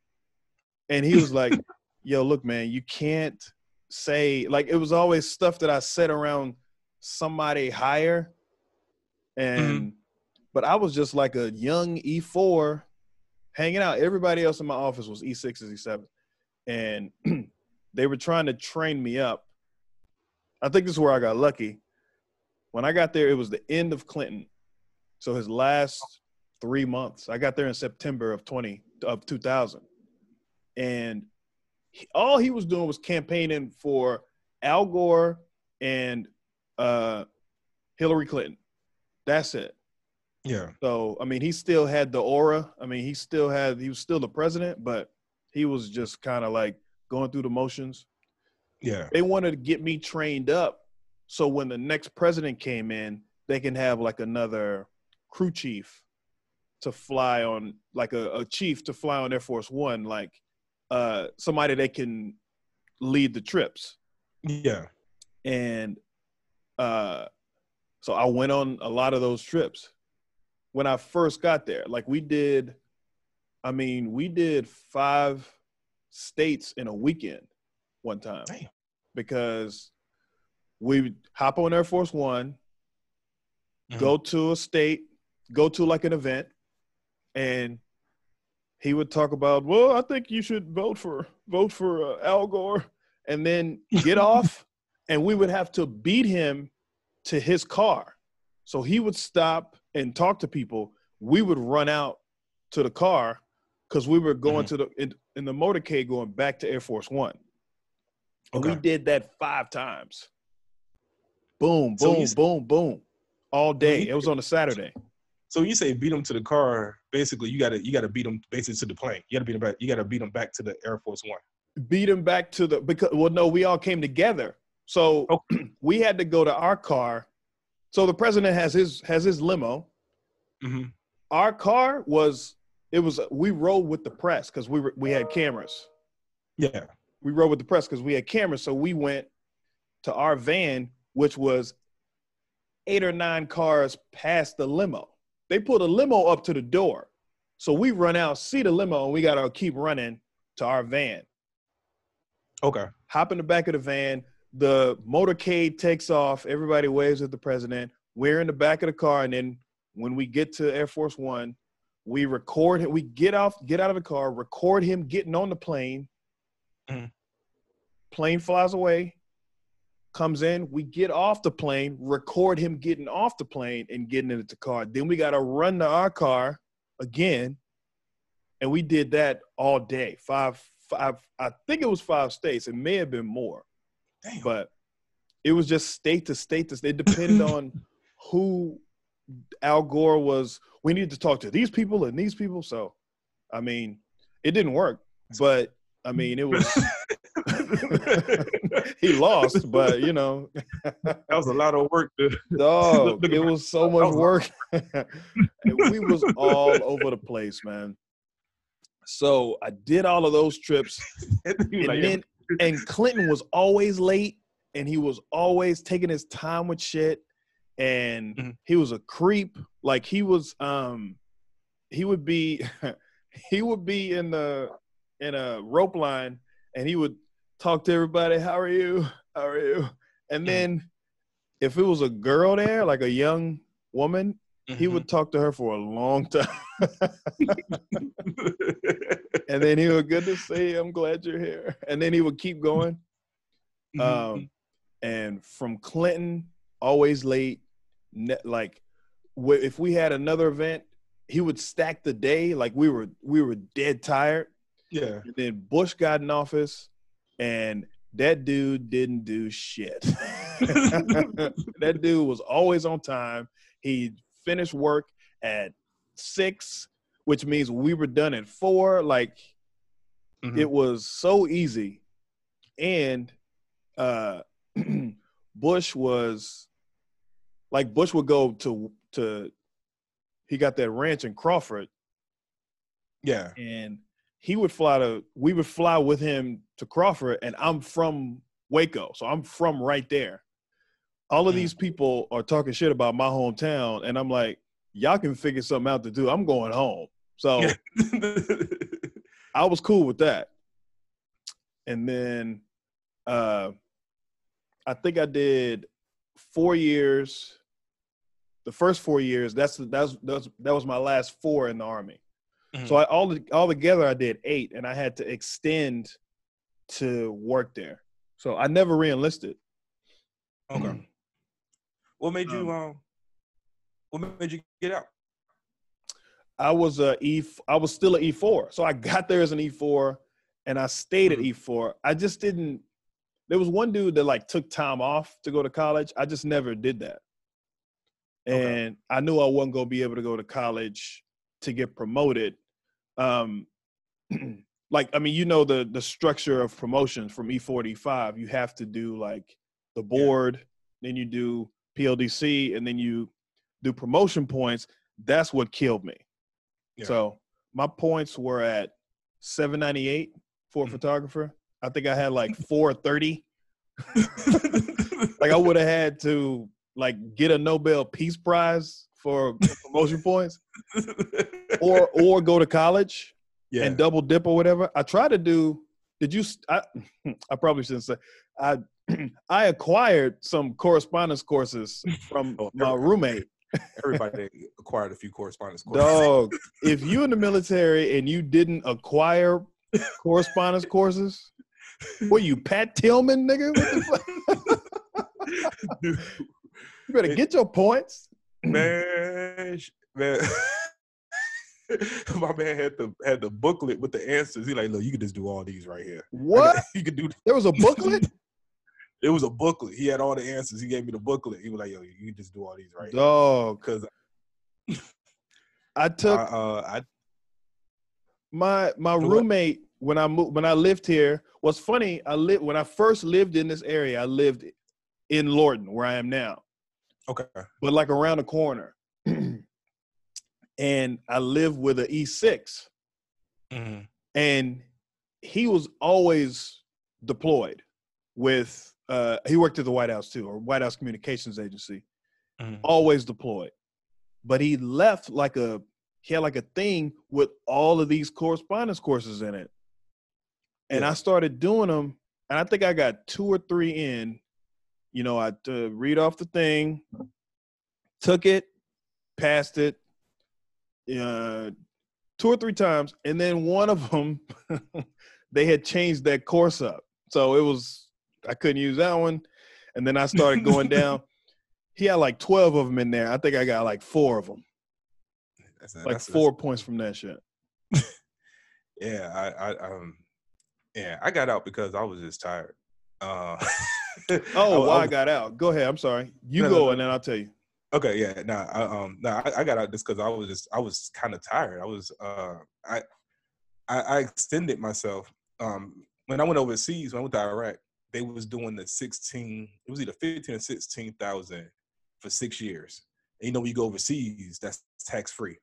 and he was like, "Yo, look, man, you can't say like it was always stuff that I said around somebody higher, and but I was just like a young E four hanging out. Everybody else in my office was E sixes, E sevens, and they were trying to train me up. I think this is where I got lucky. When I got there, it was the end of Clinton, so his last three months. I got there in September of twenty of two thousand, and he- all he was doing was campaigning for Al Gore and uh, Hillary Clinton. That's it. yeah. So I mean, he still had the aura. I mean, he still had he was still the president, but he was just kind of like going through the motions. Yeah. They wanted to get me trained up, so when the next president came in, they can have like another crew chief to fly on, like a, a chief to fly on Air Force One, like uh, somebody that can lead the trips Yeah. and uh so i went on a lot of those trips when i first got there like we did i mean we did five states in a weekend one time Damn. because we would hop on Air Force One, Mhm. go to a state, go to like an event, and he would talk about, well, I think you should vote for vote for uh, Al Gore, and then get off, and we would have to beat him to his car. So he would stop and talk to people. We would run out to the car because we were going Mhm. to the in, in the motorcade going back to Air Force One. And we did that five times. Boom, boom, you s- boom, boom, all day. It was on a Saturday. So when you say beat them to the car, basically you gotta you gotta beat them basically to the plane. You gotta beat them back. You gotta beat them back to the Air Force One. Beat him back to the because well, no, we all came together. So we had to go to our car. So the president has his has his limo. hmm Our car was it was we rode with the press because we were we had cameras. Yeah. we rode with the press because we had cameras. So we went to our van, which was eight or nine cars past the limo. They put a limo up to the door. So we run out, see the limo, and we got to keep running to our van. Okay. Hop in the back of the van. The motorcade takes off. Everybody waves at the president. We're in the back of the car. And then when we get to Air Force One, we record him. We get off, get out of the car, record him getting on the plane. Mhm. Plane flies away, comes in. We get off the plane, record him getting off the plane and getting into the car. Then we got to run to our car again. And we did that all day. Five, five, I think it was five states. It may have been more, Damn. but it was just state to state to state. It depended on who Al Gore was. We needed to talk to these people and these people. So, I mean, it didn't work, but I mean, it was, he lost, but you know, that was a lot of work. To, dog, it was so much work. we was all over the place, man. So I did all of those trips. and and then and Clinton was always late and he was always taking his time with shit and Mhm. he was a creep like he was um he would be he would be in the in a rope line and he would talk to everybody how are you how are you and Mhm. then if it was a girl there like a young woman Mm-hmm. he would talk to her for a long time and then he would good to see you. i'm glad you're here and then he would keep going Mhm. um, and from Clinton, always late. Ne- like, wh- if we had another event, he would stack the day. Like we were, we were dead tired. yeah. And then Bush got in office, and that dude didn't do shit. that dude was always on time. He finished work at six, which means we were done at four. Like Mhm. it was so easy and uh bush was like bush would go to to he got that ranch in crawford yeah. and he would fly to we would fly with him to crawford and i'm from waco so i'm from right there all of these people are talking shit about my hometown and i'm like y'all can figure something out to do i'm going home so I was cool with that. And then uh I think I did four years. The first four years, that's that's that's that was my last four in the army. Mhm. So I all all together I did eight and I had to extend to work there. So I never re-enlisted. okay. What made you um? What made you get out? I was a E. I was still an E four, so I got there as an E four, and I stayed at Mhm. E four. I just didn't. There was one dude that like took time off to go to college. I just never did that, Okay. and I knew I wasn't gonna be able to go to college to get promoted. Um, like I mean, you know the the structure of promotions from E four to E five. You have to do like the board, then you do PLDC, and then you do promotion points. That's what killed me. Yeah. So my points were at 798 for a Mhm. photographer. I think I had like 430. Like I would have had to like get a Nobel Peace Prize for promotion points or or go to college yeah. and double dip or whatever. I tried to do did you I, I probably shouldn't say I I acquired some correspondence courses from Oh, my roommate. Everybody acquired a few correspondence courses. Dog, if you in the military and you didn't acquire correspondence courses, what you Pat Tillman, nigga? What the fuck? You better get your points. man, man. My man had the had the booklet with the answers. He like, look, you can just do all these right here. What? You could do. There was a booklet? It was a booklet. He had all the answers. He gave me the booklet. He was like, yo, you just do all these right. Dog. Because I I, took uh, I my my roommate when I moved when I lived here. What's funny, I lived when I first lived in this area, I lived in Lorton, where I am now. okay. but like around the corner. and I lived with an E6, Mm-hmm. and he was always deployed with. Uh, he worked at the White House too, or White House Communications Agency. Mhm. Always deployed, but he left like a he had like a thing with all of these correspondence courses in it, and Yeah. I started doing them, and I think I got two or three in. You know, I uh, read off the thing, took it, passed it, uh, two or three times, and then one of them, they had changed that course up, so it was I couldn't use that one, and then I started going down. He had like twelve of them in there. I think I got like four of them, That's, like that's- four points from that shit. Yeah, I, I, um, yeah, I got out because I was just tired. Uh, Oh, I- well, I I got out. Go ahead. I'm sorry. You No, no, go, no. and then I'll tell you. Okay, yeah, nah, I, um, nah, I, I got out just because I was just, I was kind of tired. I was, uh, I, I, I extended myself. Um, when I went overseas, when I went to Iraq, they was doing the sixteen. It was either fifteen or sixteen thousand for six years. And you know, when you go overseas, that's tax free.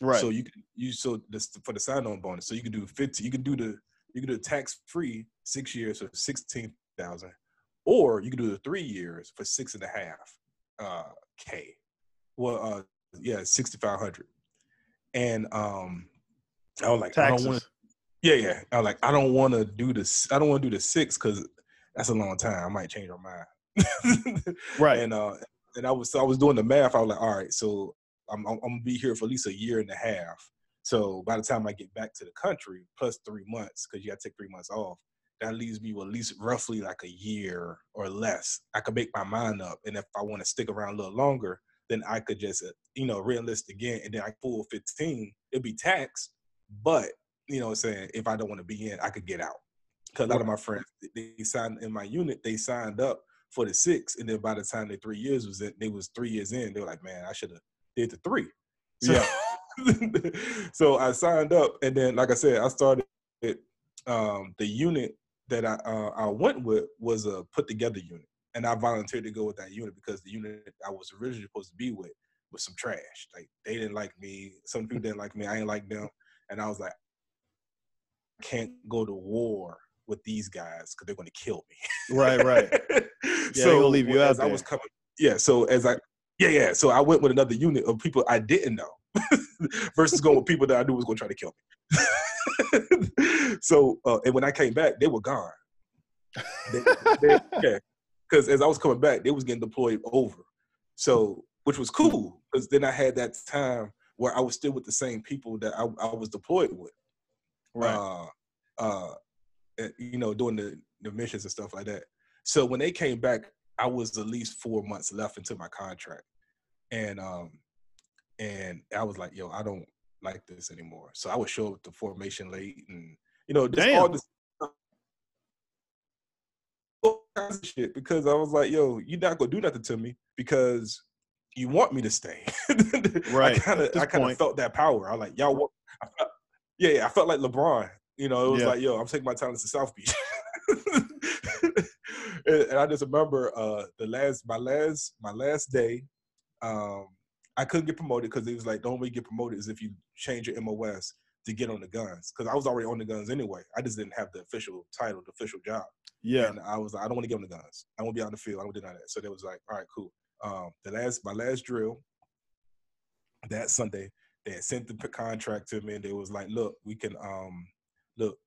Right. So you can you so this for the sign on bonus. So you can do fifty. You can do the you can do tax free six years for sixteen thousand, or you can do the three years for six and a half uh, k. Well, uh, yeah, sixty five hundred. And um, I was like, I don't want. Taxes. Yeah, yeah. I was like, I don't want to do this. I don't want to do the six because that's a long time. I might change my mind. Right. And uh, and I was so I was doing the math. I was like, all right, so I'm I'm, I'm gonna be here for at least a year and a half. So by the time I get back to the country, plus three months, because you got to take three months off, that leaves me with at least roughly like a year or less. I could make my mind up, and if I want to stick around a little longer, then I could just uh, you know reenlist again, and then I full 15. It'd be taxed, but you know what I'm saying if I don't want to be in, I could get out. Because a lot of my friends, they signed in my unit, they signed up for the six, and then by the time the three years was in, they was three years in. They were like, "Man, I should have did the three. So, Yeah. so I signed up, and then, like I said, I started. Um, the unit that I uh, I went with was a put together unit, and I volunteered to go with that unit because the unit I was originally supposed to be with was some trash. Like they didn't like me. Some people didn't like me. I ain't like them, and I was like, I can't go to war with these guys because they're going to kill me. Right, right. so they gonna leave you out I was coming, yeah. So as I, yeah, yeah. So I went with another unit of people I didn't know, versus going with people that I knew was going to try to kill me. so uh, and when I came back, they were gone. They, they, yeah, because as I was coming back, they was getting deployed over. So which was cool because then I had that time where I was still with the same people that I, I was deployed with Right. uh, uh, you know, doing the, the missions and stuff like that. So when they came back, I was at least four months left into my contract, and um, and I was like, yo, I don't like this anymore. So I would show up the formation late, and you know, just all this kinds of shit because I was like, yo, you're not gonna do nothing to me because you want me to stay. Right, I kind of I kind of felt that power. I like y'all want. I felt, yeah, yeah, I felt like LeBron. You know, it was Yeah. like, yo, I'm taking my talents to South Beach. and, and I just remember uh the last my last my last day, um, I couldn't get promoted because it was like the only way you get promoted is if you change your MOS to get on the guns. Because I was already on the guns anyway. I just didn't have the official title, the official job. yeah. And I was like, I don't want to get on the guns. I want to be on the field. I want to do none of that. So they was like, all right, cool. Um, the last my last drill that Sunday, they had sent the contract to me and they was like, look, we can um look,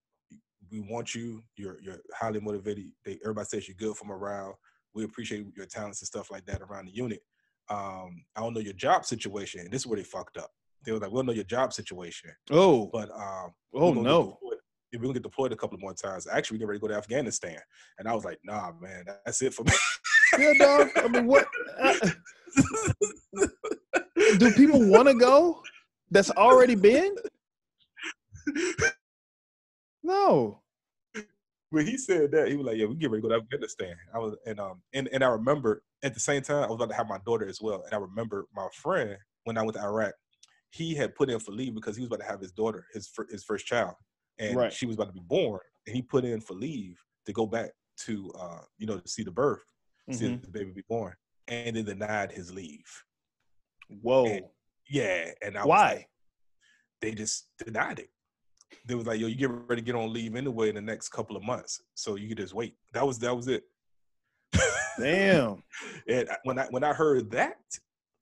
we want you. You're you're highly motivated. They, everybody says you're good for morale. We appreciate your talents and stuff like that around the unit. Um, I don't know your job situation. And this is where they fucked up. They were like, "We'll know your job situation." Oh, but um, oh no, we're gonna get deployed a couple more times. Actually, we get ready to go to Afghanistan, and I was like, "Nah, man, that's it for me." yeah, dog. I mean, what? Do people want to go? That's already been? No. When he said that, he was like, "Yeah, we get ready to go to Afghanistan." I was, and um, and and I remember at the same time I was about to have my daughter as well, and I remember my friend when I went to Iraq, he had put in for leave because he was about to have his daughter, his his first child, and right. she was about to be born, and he put in for leave to go back to uh, you know, to see the birth, mm-hmm. see the baby be born, and they denied his leave. Whoa. And, yeah, and I why? Like, they just denied it. They was like, "Yo, you get ready to get on leave anyway in the next couple of months, so you could just wait." That was that was it. Damn. and when I when I heard that,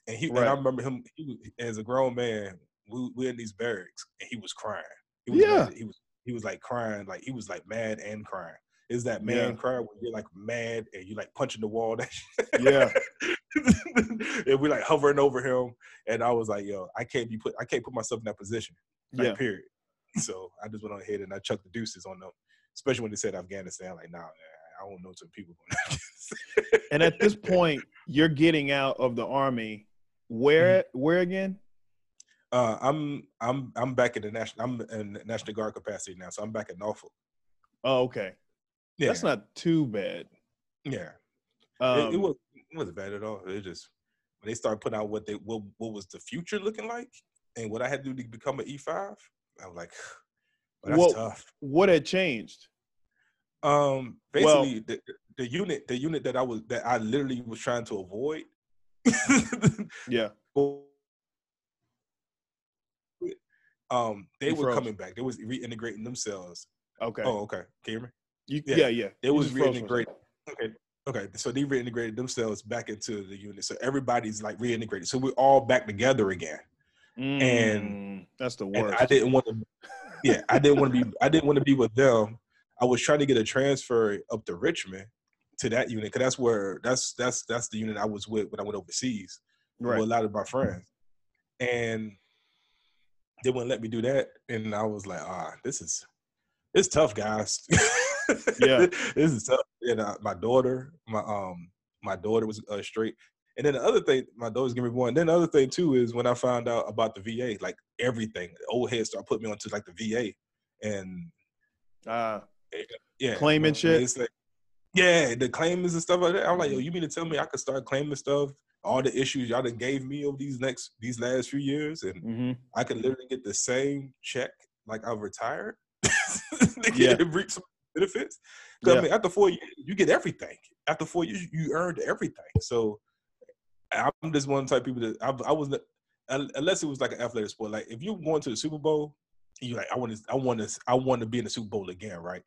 and he right. and I remember him he, as a grown man, we we in these barracks, and he was crying. He was yeah, mad. he was he was like crying, like he was like mad and crying. Is that man yeah. cry when you're like mad and you like punching the wall? yeah. and we like hovering over him, and I was like, "Yo, I can't be put. I can't put myself in that position." Like, yeah. Period. So I just went on ahead and I chucked the deuces on them, especially when they said Afghanistan. Like, nah, man, I don't know some people. and at this point, you're getting out of the army. Where? Mm-hmm. Where again? Uh, I'm I'm I'm back in the national. I'm in National Guard capacity now, so I'm back at Norfolk. Oh, okay. Yeah. That's not too bad. Yeah. Um, it, it, um was it wasn't bad at all. It just when they started putting out what they what what was the future looking like and what I had to do to become an E five, I was like, well, that's tough. What had changed? Um, basically, well, the, the unit, the unit that I was that I literally was trying to avoid. yeah. Um, they you were froze. coming back. They was reintegrating themselves. Okay. Oh, okay. Can you hear me? You, yeah, yeah. yeah. They was reintegrating. Okay. Okay, so they reintegrated themselves back into the unit. So everybody's like reintegrated. So we're all back together again. Mm, and that's the worst. I didn't want to. Yeah, I didn't want to be. I didn't want to be with them. I was trying to get a transfer up to Richmond to that unit because that's where that's that's that's the unit I was with when I went overseas right. with a lot of my friends, and they wouldn't let me do that. And I was like, ah, this is it's tough, guys. yeah, this is tough. And uh, my daughter, my um, my daughter was uh, straight. And then the other thing, my daughter's gonna be born. Then the other thing too is when I found out about the VA, like everything, old head started putting me onto like the VA, and uh, yeah, claiming shit. Like, yeah, the claimants and stuff like that. I'm like, yo, you mean to tell me I could start claiming stuff? All the issues y'all done gave me over these next these last few years, and mm-hmm. I could literally get the same check like I've retired. yeah. reap some benefits. Because yeah. I mean, after four years, you get everything. After four years, you earned everything. So I'm just one type of people that I, I was unless it was like an athletic sport. Like if you're going to the Super Bowl, you like I want to, I want to, I want to be in the Super Bowl again, right?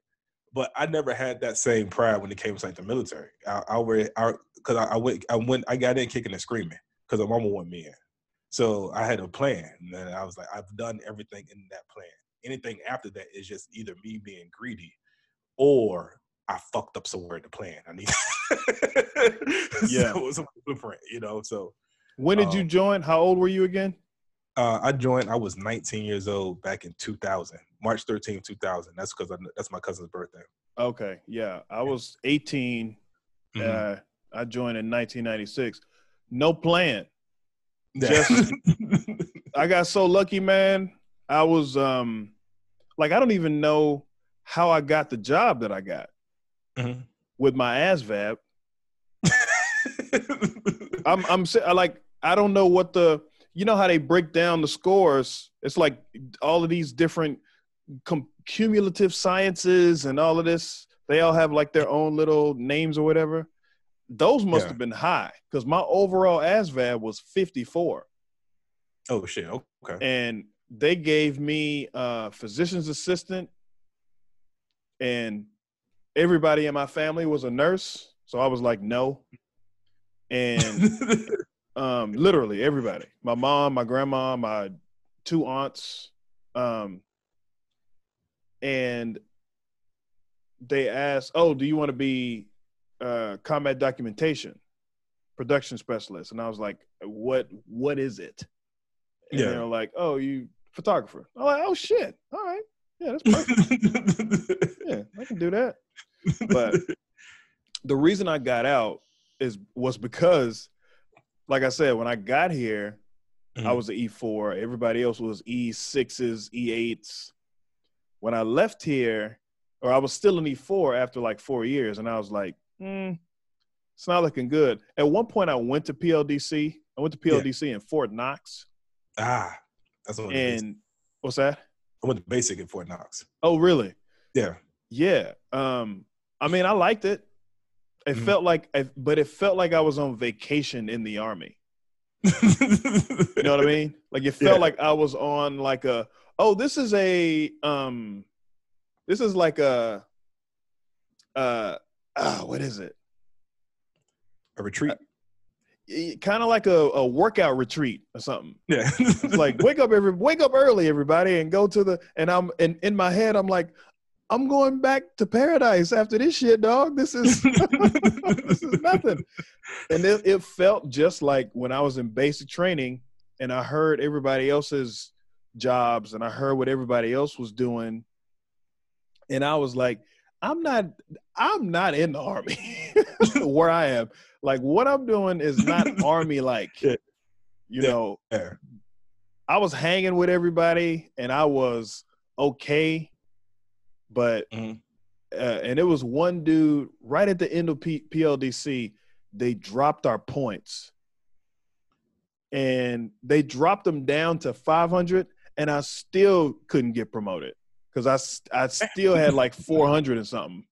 But I never had that same pride when it came to like the military. I, I were, I, because I, I, went, I went, I got in kicking and screaming because my mama wanted me in. So I had a plan, and I was like, I've done everything in that plan. Anything after that is just either me being greedy or I fucked up somewhere in the plan. I need yeah, so it was a blueprint, you know. So when did um, you join? How old were you again? Uh, I joined. I was 19 years old back in 2000, March 13, 2000. That's because that's my cousin's birthday. Okay, yeah, I was 18. Mm-hmm. Uh, I joined in 1996. No plan. Just I got so lucky, man. I was um like I don't even know how I got the job that I got mm-hmm. with my ASVAB. I'm I'm like I don't know what the you know how they break down the scores. It's like all of these different com- cumulative sciences and all of this. They all have like their own little names or whatever. Those must yeah. have been high because my overall ASVAB was 54. Oh shit! Okay. And they gave me a physician's assistant, and everybody in my family was a nurse. So I was like, no. And um, literally everybody, my mom, my grandma, my two aunts, um, and they asked, "Oh, do you want to be uh, combat documentation production specialist?" And I was like, "What? What is it?" And Yeah. they're like, "Oh, you photographer." I'm like, "Oh shit! All right, yeah, that's perfect. yeah, I can do that." But the reason I got out is was because, like I said, when I got here, I Mhm. was an E4. Everybody else was E6s, E8s. When I left here, or I was still an E4 after like four years, and I was like, hmm, it's not looking good. At one point, I went to PLDC. I went to Yeah. PLDC in Fort Knox. ah, that's what. And what's that? I went to basic at Fort Knox. Oh, really? Yeah. Yeah. Um, I mean, I liked it. It Mhm. felt like, but it felt like I was on vacation in the army. you know what I mean? Like it felt Yeah. like I was on like a oh, this is a um this is like a uh ah, what is it? A retreat. Kind of like a, a workout retreat or something. Yeah. Like wake up every wake up early, everybody, and go to the and I'm and in my head I'm like, I'm going back to paradise after this shit, dog. This is this is nothing. And it, it felt just like when I was in basic training and I heard everybody else's jobs and I heard what everybody else was doing. And I was like, I'm not I'm not in the army where I am. Like what I'm doing is not army like. You Yeah. know. I was hanging with everybody and I was okay, but Mhm. uh, and it was one dude right at the end of P- PLDC. They dropped our points, and they dropped them down to 500, and I still couldn't get promoted because I, I still had like 400 or something.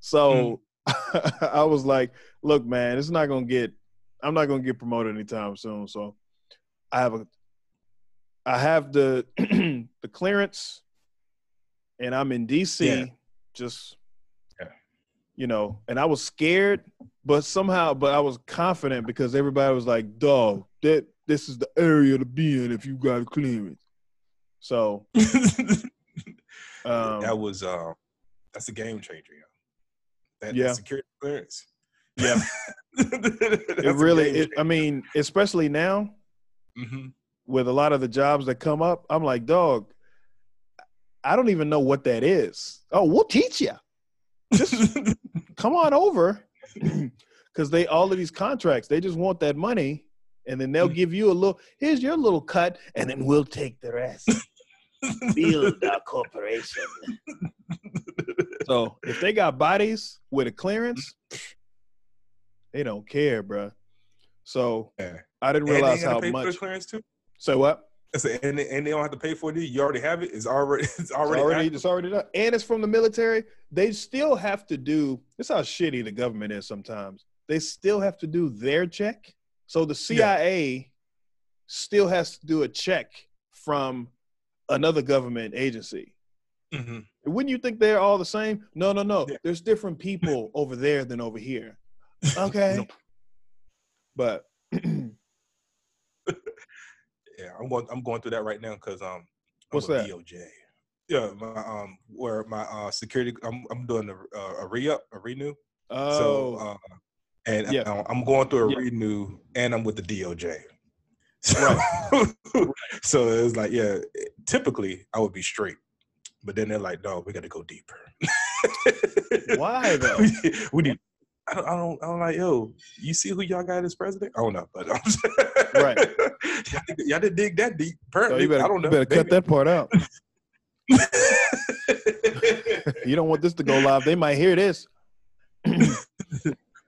So mm. I was like, "Look, man, it's not gonna get. I'm not gonna get promoted anytime soon." So I have a I have the the clearance, and I'm in DC. Yeah. Just Yeah. you know, and I was scared, but somehow, but I was confident because everybody was like, "Dog, that this is the area to be in if you got clearance." So um, that was uh, that's a game changer. Yeah. That, Yeah. that security clearance. Yeah. it really, it, I mean, especially now hmm with a lot of the jobs that come up, I'm like, dog, I don't even know what that is. Oh, we'll teach you. Just come on over. Because they all of these contracts, they just want that money, and then they'll Mhm. give you a little. Here's your little cut, and then we'll take the rest. Build a corporation. So if they got bodies with a clearance, they don't care, bruh. So yeah. I didn't And they realize how pay for the much. clearance too. So what? I said, and they, and they don't have to pay for it. You already have it. It's already it's It's already, already, it's already done. And it's from the military. They still have to do this is how shitty the government is sometimes. They still have to do their check. So the CIA still has to do a check from another government agency. Mhm. Wouldn't you think they're all the same? No, no, no. Yeah. There's different people over there than over here. Okay. No. But Yeah, I'm going. I'm going through that right now because um, I'm What's that? DOJ. Yeah, my um, where my uh security, I'm I'm doing a uh, a re up, a renew. oh, So uh, and Yeah. I'm going through a Yeah. renew, and I'm with the DOJ. So, so it was like, yeah, typically I would be straight, but then they're like, no, we got to go deeper. Why, though? we, need. I don't, I don't. I'm like, yo, you see who y'all got as president? I don't know, but I'm Right. y'all, didn't- y'all didn't dig that deep. so Apparently, you better, I don't know. you better cut that part out. You don't want this to go live. They might hear this.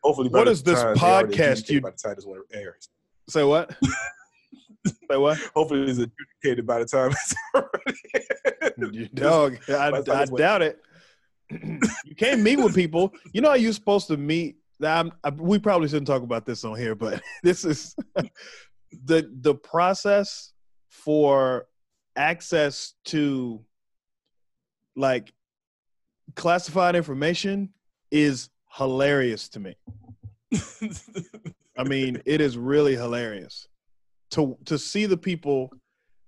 Hopefully, What is this podcast you- By the time this one airs, Say what? Say what? hopefully it's adjudicated by the time it's already. Dog. I, time I doubt it. you can't meet with people. You know how you're supposed to meet. I'm, I, we probably shouldn't talk about this on here, but this is the the process for access to like classified information is hilarious to me. I mean, it is really hilarious to to see the people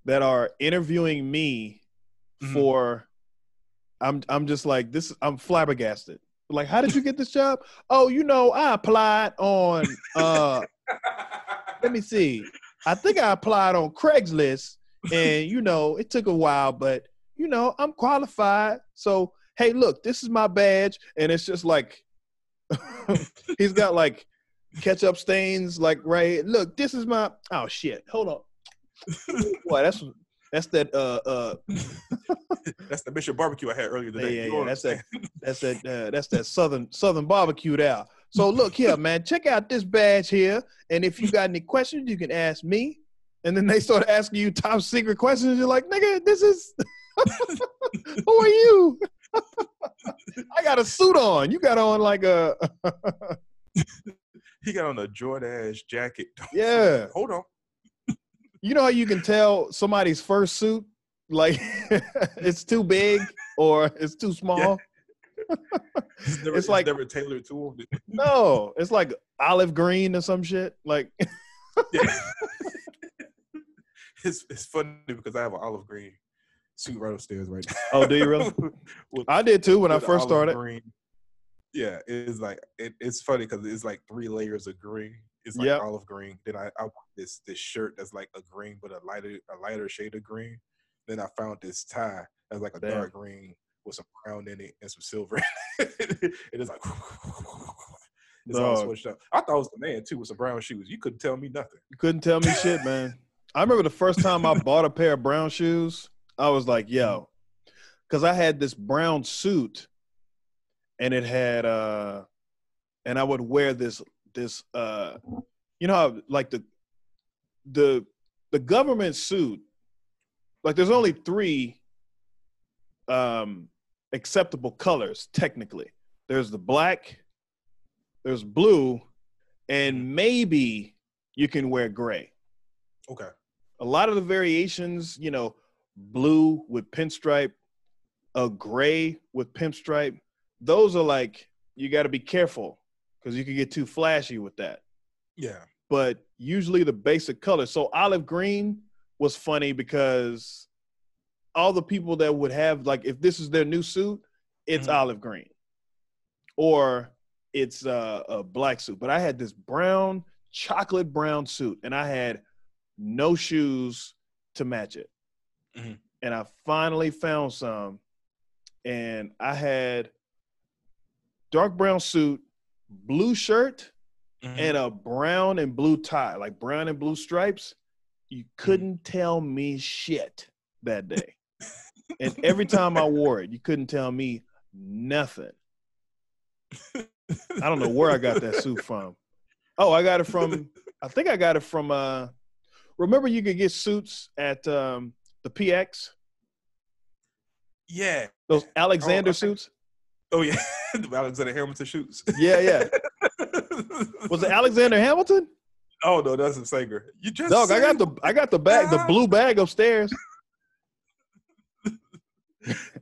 that are interviewing me Mhm. for I'm I'm just like this. I'm flabbergasted. Like, how did you get this job? Oh, you know, I applied on. uh Let me see. I think I applied on Craigslist, and you know, it took a while, but you know, I'm qualified. So, hey, look, this is my badge, and it's just like he's got like ketchup stains, like right. Look, this is my. Oh shit! Hold on. Boy, that's that's that. Uh, uh. That's the Mission Barbecue I had earlier today. yeah, know yeah. That's that. That's that. Uh, that's that southern southern barbecue there. So look here, man. Check out this badge here, and if you got any questions, you can ask me. And then they start asking you top secret questions. You're like, nigga, this is. Who are you? I got a suit on. You got on like a. He got on a Jordache jacket. Yeah. Hold on. You know how you can tell somebody's first suit, like it's too big or it's too small. It's, never, It's it's like- never tailored to him. No, it's like olive green or some shit. Like, Yeah. it's it's funny because I have an olive green suit right upstairs right now. oh, do you really? I did too when I first started. Green. Yeah, it's like it, it's funny because it's like three layers of green. It's like Yep. olive green. Then I, I this this shirt that's like a green but a lighter a lighter shade of green. Then I found this tie that's like a Damn. dark green with some brown in it and some silver. it. it is like it's all switched up. I thought it was the man too with some brown shoes. You couldn't tell me nothing. You couldn't tell me shit, man. I remember the first time I bought a pair of brown shoes. I was like, mm-hmm. yo, because I had this brown suit, and it had uh, and I would wear this this uh, you know how like the the the government suit, like there's only three um acceptable colors technically. There's the black, there's blue, and maybe you can wear gray Okay. a lot of the variations, you know, blue with pinstripe, a gray with pinstripe, those are like you got to be careful because you can get too flashy with that. Yeah. But usually the basic color. So olive green was funny because all the people that would have like if this is their new suit, it's Mhm. olive green, or it's uh, a black suit. But I had this brown, chocolate brown suit, and I had no shoes to match it. Mhm. And I finally found some, and I had dark brown suit, blue shirt, Mhm. and a brown and blue tie, like brown and blue stripes. You couldn't tell me shit that day. and every time I wore it, you couldn't tell me nothing. I don't know where I got that suit from. Oh, I got it from I think I got it from uh remember you could get suits at um the PX? yeah. Those Alexander I think- suits? Oh yeah. the Alexander Hamilton shoots. Yeah, yeah. Was it Alexander Hamilton? Oh no, that's a singer. You just Dog, I got the I got the bag, the ah. blue bag upstairs.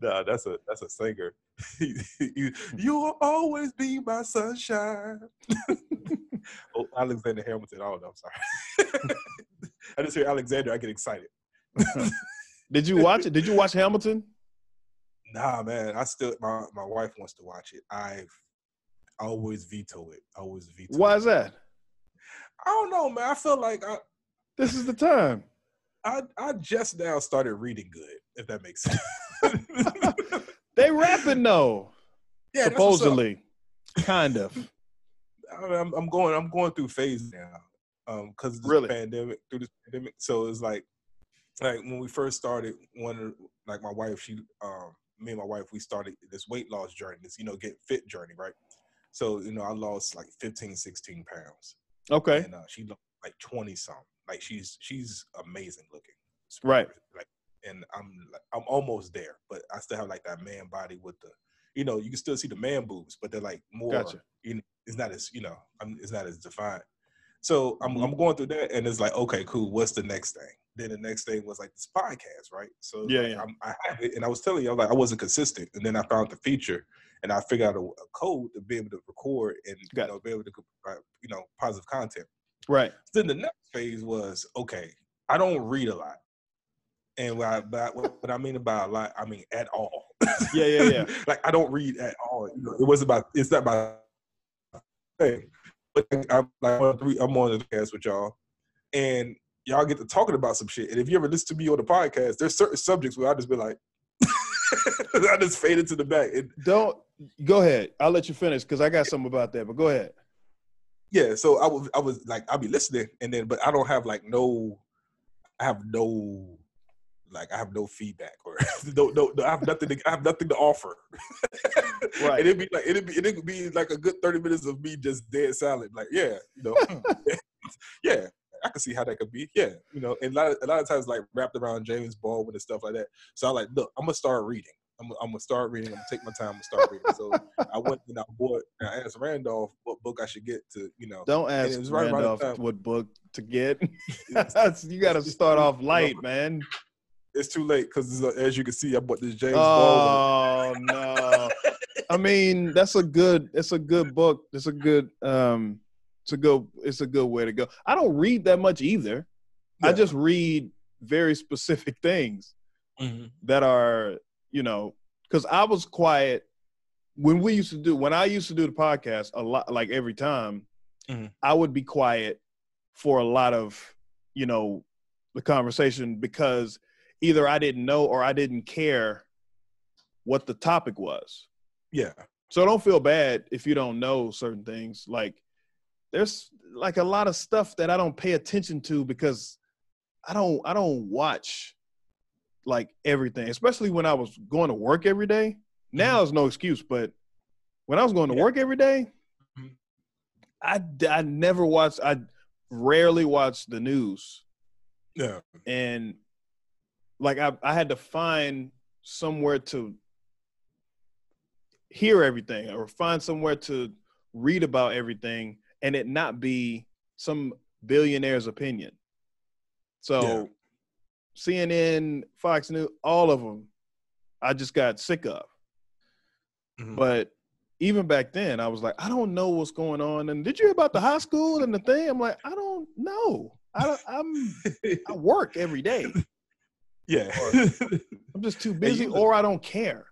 Nah, that's a that's a singer. you, you will always be my sunshine. oh, Alexander Hamilton. Oh no, I'm sorry. I just hear Alexander, I get excited. Did you watch it? Did you watch Hamilton? Nah, man, I still my, my wife wants to watch it. I've always veto it. Always veto. Why it. is that? I don't know, man. I feel like I, This is the time. I I just now started reading good, if that makes sense. They rapping though, yeah, that's what's up. supposedly. Kind of. I mean, I'm, I'm going I'm going through phase now um because Really? pandemic through this pandemic so it's like like when we first started one like my wife she um me and my wife we started this weight loss journey this you know get fit journey right so you know I lost like 15 16 pounds Okay. and uh, she looked like 20 something like she's she's amazing looking Right. like and I'm I'm almost there but I still have like that man body with the you know you can still see the man boobs but they're like more Gotcha. you know, it's not as you know I'm, it's not as defined so I'm, Mhm. I'm going through that and it's like okay cool what's the next thing then the next thing was like this podcast right so Yeah, like, yeah. I'm, i have it and i was telling you i was like i wasn't consistent and then i found the feature and i figured out a, a code to be able to record and you Got it. know be able to uh, you know positive content Right. then the next phase was okay i don't read a lot and what I, by, what I mean by a lot, I mean at all. Yeah, yeah, yeah. like I don't read at all. You know, it wasn't about. It's not my thing. But I'm like on three- I'm on the cast with y'all, and y'all get to talking about some shit. And if you ever listen to me on the podcast, there's certain subjects where I just be like, I just fade into the back. And Don't go ahead. I'll let you finish because I got something about that. But go ahead. yeah, so I was I was like I'll be listening, and then but I don't have like no, I have no. Like I have no feedback or no, no, no, I have nothing. To, I have nothing to offer. Right. And it'd be like it'd be it'd be like a good thirty minutes of me just dead silent. Like yeah, you know, yeah, I can see how that could be. Yeah, you know, and a lot of, a lot of times like wrapped around James Baldwin and stuff like that. So I like look, I'm gonna start reading. I'm, I'm gonna start reading. I'm gonna take my time and start reading. So I went and I bought. And I asked Randolph what book I should get to. You know, Don't ask right Randolph what book to get. you got to start off light, man. it's too late because as you can see, I bought this James Baldwin. Oh no. I mean, that's a good it's a good book. It's a good um it's a good it's a good way to go. I don't read that much either. I just read very specific things Mhm. that are, you know, cuz I was quiet when we used to do when I used to do the podcast a lot like every time Mhm. I would be quiet for a lot of, you know, the conversation because either I didn't know or I didn't care what the topic was. Yeah, So don't feel bad if you don't know certain things. Like there's like a lot of stuff that I don't pay attention to because I don't I don't watch like everything, especially when I was going to work every day. Mm-hmm. Now is no excuse, but when I was going to work every day, I I I never watched I rarely watched the news. Yeah, and like I, I had to find somewhere to hear everything or find somewhere to read about everything and it not be some billionaire's opinion so Yeah. cnn fox news all of them i just got sick of Mhm. but even back then i was like i don't know what's going on and did you hear about the high school and the thing i'm like i don't know i don't i'm i work every day yeah. I'm just too busy, or I don't care.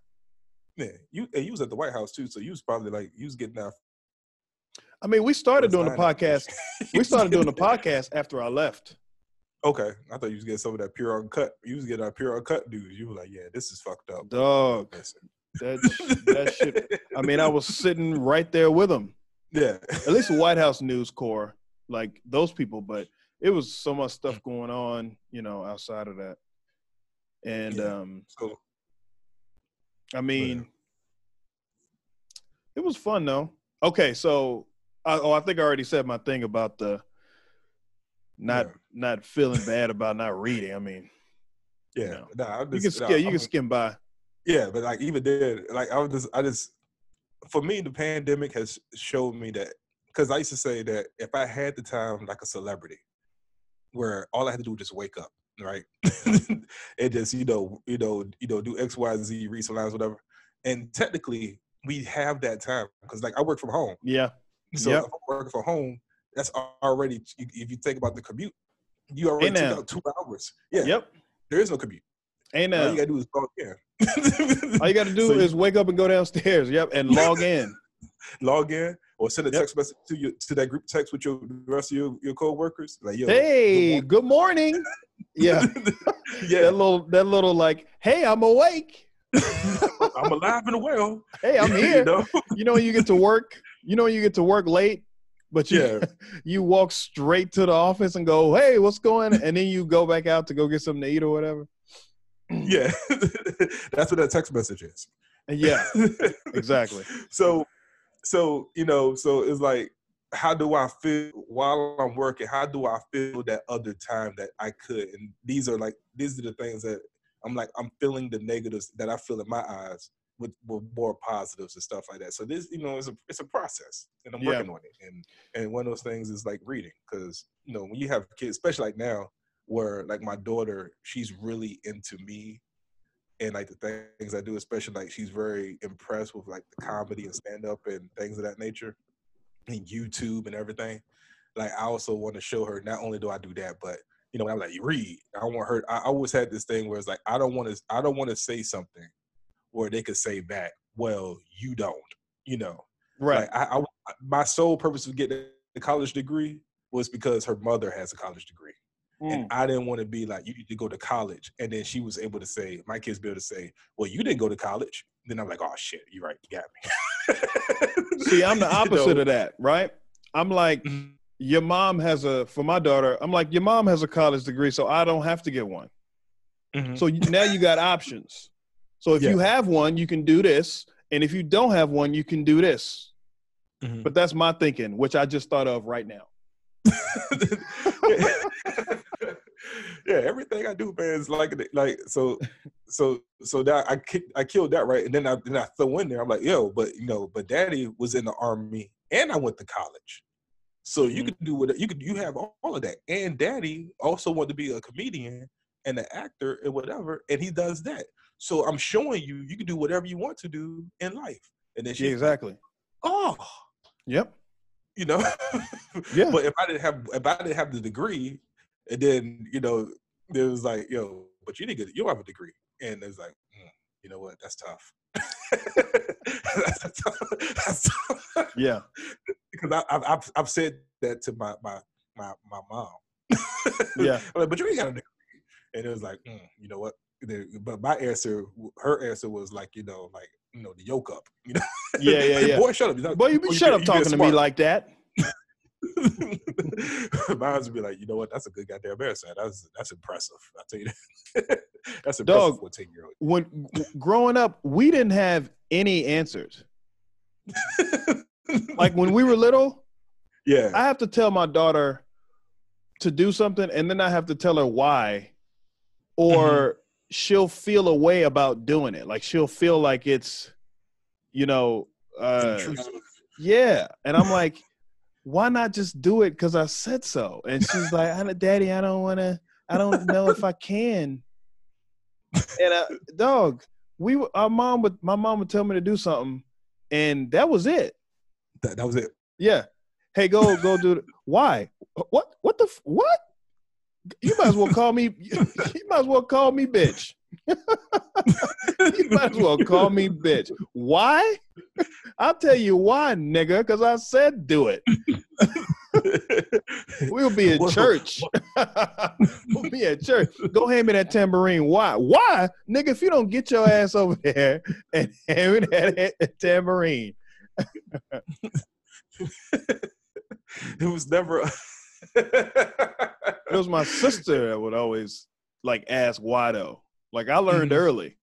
yeah, you and you was at the White House too, so you was probably like you was getting that. I mean, we started doing the podcast. We started doing the podcast after I left. Okay, I thought you was getting some of that pure uncut. You was getting that pure uncut news. You were like, yeah, this is fucked up. Dog, that that shit. I mean, I was sitting right there with them. Yeah, At least the White House News Corps, like those people. But it was so much stuff going on, you know, outside of that. And Yeah. um, so I mean, it was fun though. Okay, so I, oh, I think I already said my thing about the not Yeah. not feeling bad about not reading. I mean, yeah, know, nah, I you just, can nah, yeah, you I'm- can skim by. Yeah, but like even then, like I was just, I just, for me, the pandemic has showed me that because I used to say that if I had the time like a celebrity, where all I had to do was just wake up, right, and just you know, you know, you know, do X, Y, Z, read some lines, whatever. And technically, we have that time because like I work from home, Yeah, so Yep. working from home, that's already if you think about the commute, you already took out two hours. Yeah, yep. there is no commute. And All you gotta do is log in. all you got to do So is wake up and go downstairs. Yep, and log in. log in or send a Yep. text message to your to that group text with your the rest of your, your co-workers. Like, yo, hey, good good morning. Yeah, morning. that little that little like, hey, I'm awake. I'm alive and well. Hey, I'm You here. know? you know you get to work you know you get to work late but you Yeah. you walk straight to the office and go hey what's going and then you go back out to go get something to eat or whatever Yeah. That's what that text message is. Yeah exactly so so you know, so it's like how do I feel while I'm working? How do I feel that other time that I could? And these are like these are the things that I'm like I'm feeling the negatives that I feel in my eyes with, with more positives and stuff like that. So this, you know, it's a it's a process, and I'm Yeah. working on it. And and one of those things is like reading, because you know when you have kids, especially like now, where like my daughter, she's really into me and like the things I do, especially like she's very impressed with like the comedy and stand up and things of that nature, and YouTube and everything. Like I also want to show her not only do I do that, but you know, when I'm like, you read. I want her. I always had this thing where it's like, I don't want to. I don't want to say something or they could say back, "Well, you don't," you know. Right. Like I, I, my sole purpose of getting a college degree was because her mother has a college degree. Mm. And I didn't want to be like, you need to go to college. And then she was able to say, my kids be able to say, well, you didn't go to college. Then I'm like, oh shit, you're right, you got me. See, I'm the You opposite know? of that, right? I'm like, Mhm. your mom has a for my daughter. I'm like, your mom has a college degree, so I don't have to get one. Mhm. So now you got options. So if you have one, you can do this, and if you don't have one, you can do this. Mhm. But that's my thinking, which I just thought of right now. yeah, everything I do, man, is like like so so so that I I killed that right, and then I then I throw in there. I'm like, yo, but you know, but Daddy was in the army, and I went to college, so you Mhm. could do what you could. You have all of that, and Daddy also wanted to be a comedian and an actor and whatever, and he does that. So I'm showing you, you can do whatever you want to do in life, and then Yeah, exactly. oh, Yep. you know. Yeah. But if I didn't have if I didn't have the degree, and then you know, it was like, yo, but you didn't get you don't have a degree, and it was like, mm, you know what, that's tough. that's tough. That's tough. Yeah. because I, I've, I've I've said that to my my my my mom. Yeah. Like, but you ain't got a degree, and it was like, mm, you know what? The- But my answer, her answer was like, you know, like you know, the yoke up, you know. Yeah, yeah, yeah. Boy, shut up. Not- Boy, you be shut being- up being talking to me like that. Mine would be like, you know what? That's a good goddamn answer. That's that's impressive. I tell you that. that's impressive Dog. for a ten year old. When growing up, we didn't have any answers. Like when we were little, yeah, I have to tell my daughter to do something and then I have to tell her why or Mm-hmm. She'll feel a way about doing it. Like she'll feel like it's you know uh yeah, and I'm like why not just do it cuz I said so? And she's like, "I "Daddy, I don't want to I don't know if I can." And uh, dog, we our mom would my mom would tell me to do something and that was it. That, that was it. Yeah. Hey, go go do it. Why? What? What the? What? You might as well call me. You might as well call me bitch. you might as well call me bitch. Why? I'll tell you why, nigga. Because I said do it. We'll be at church. we'll be at church. Go hand me that tambourine. Why? Why, nigga? If you don't get your ass over there and hand me that, that tambourine. it was never. It was my sister that would always like ask why though. Like I learned Mhm. early,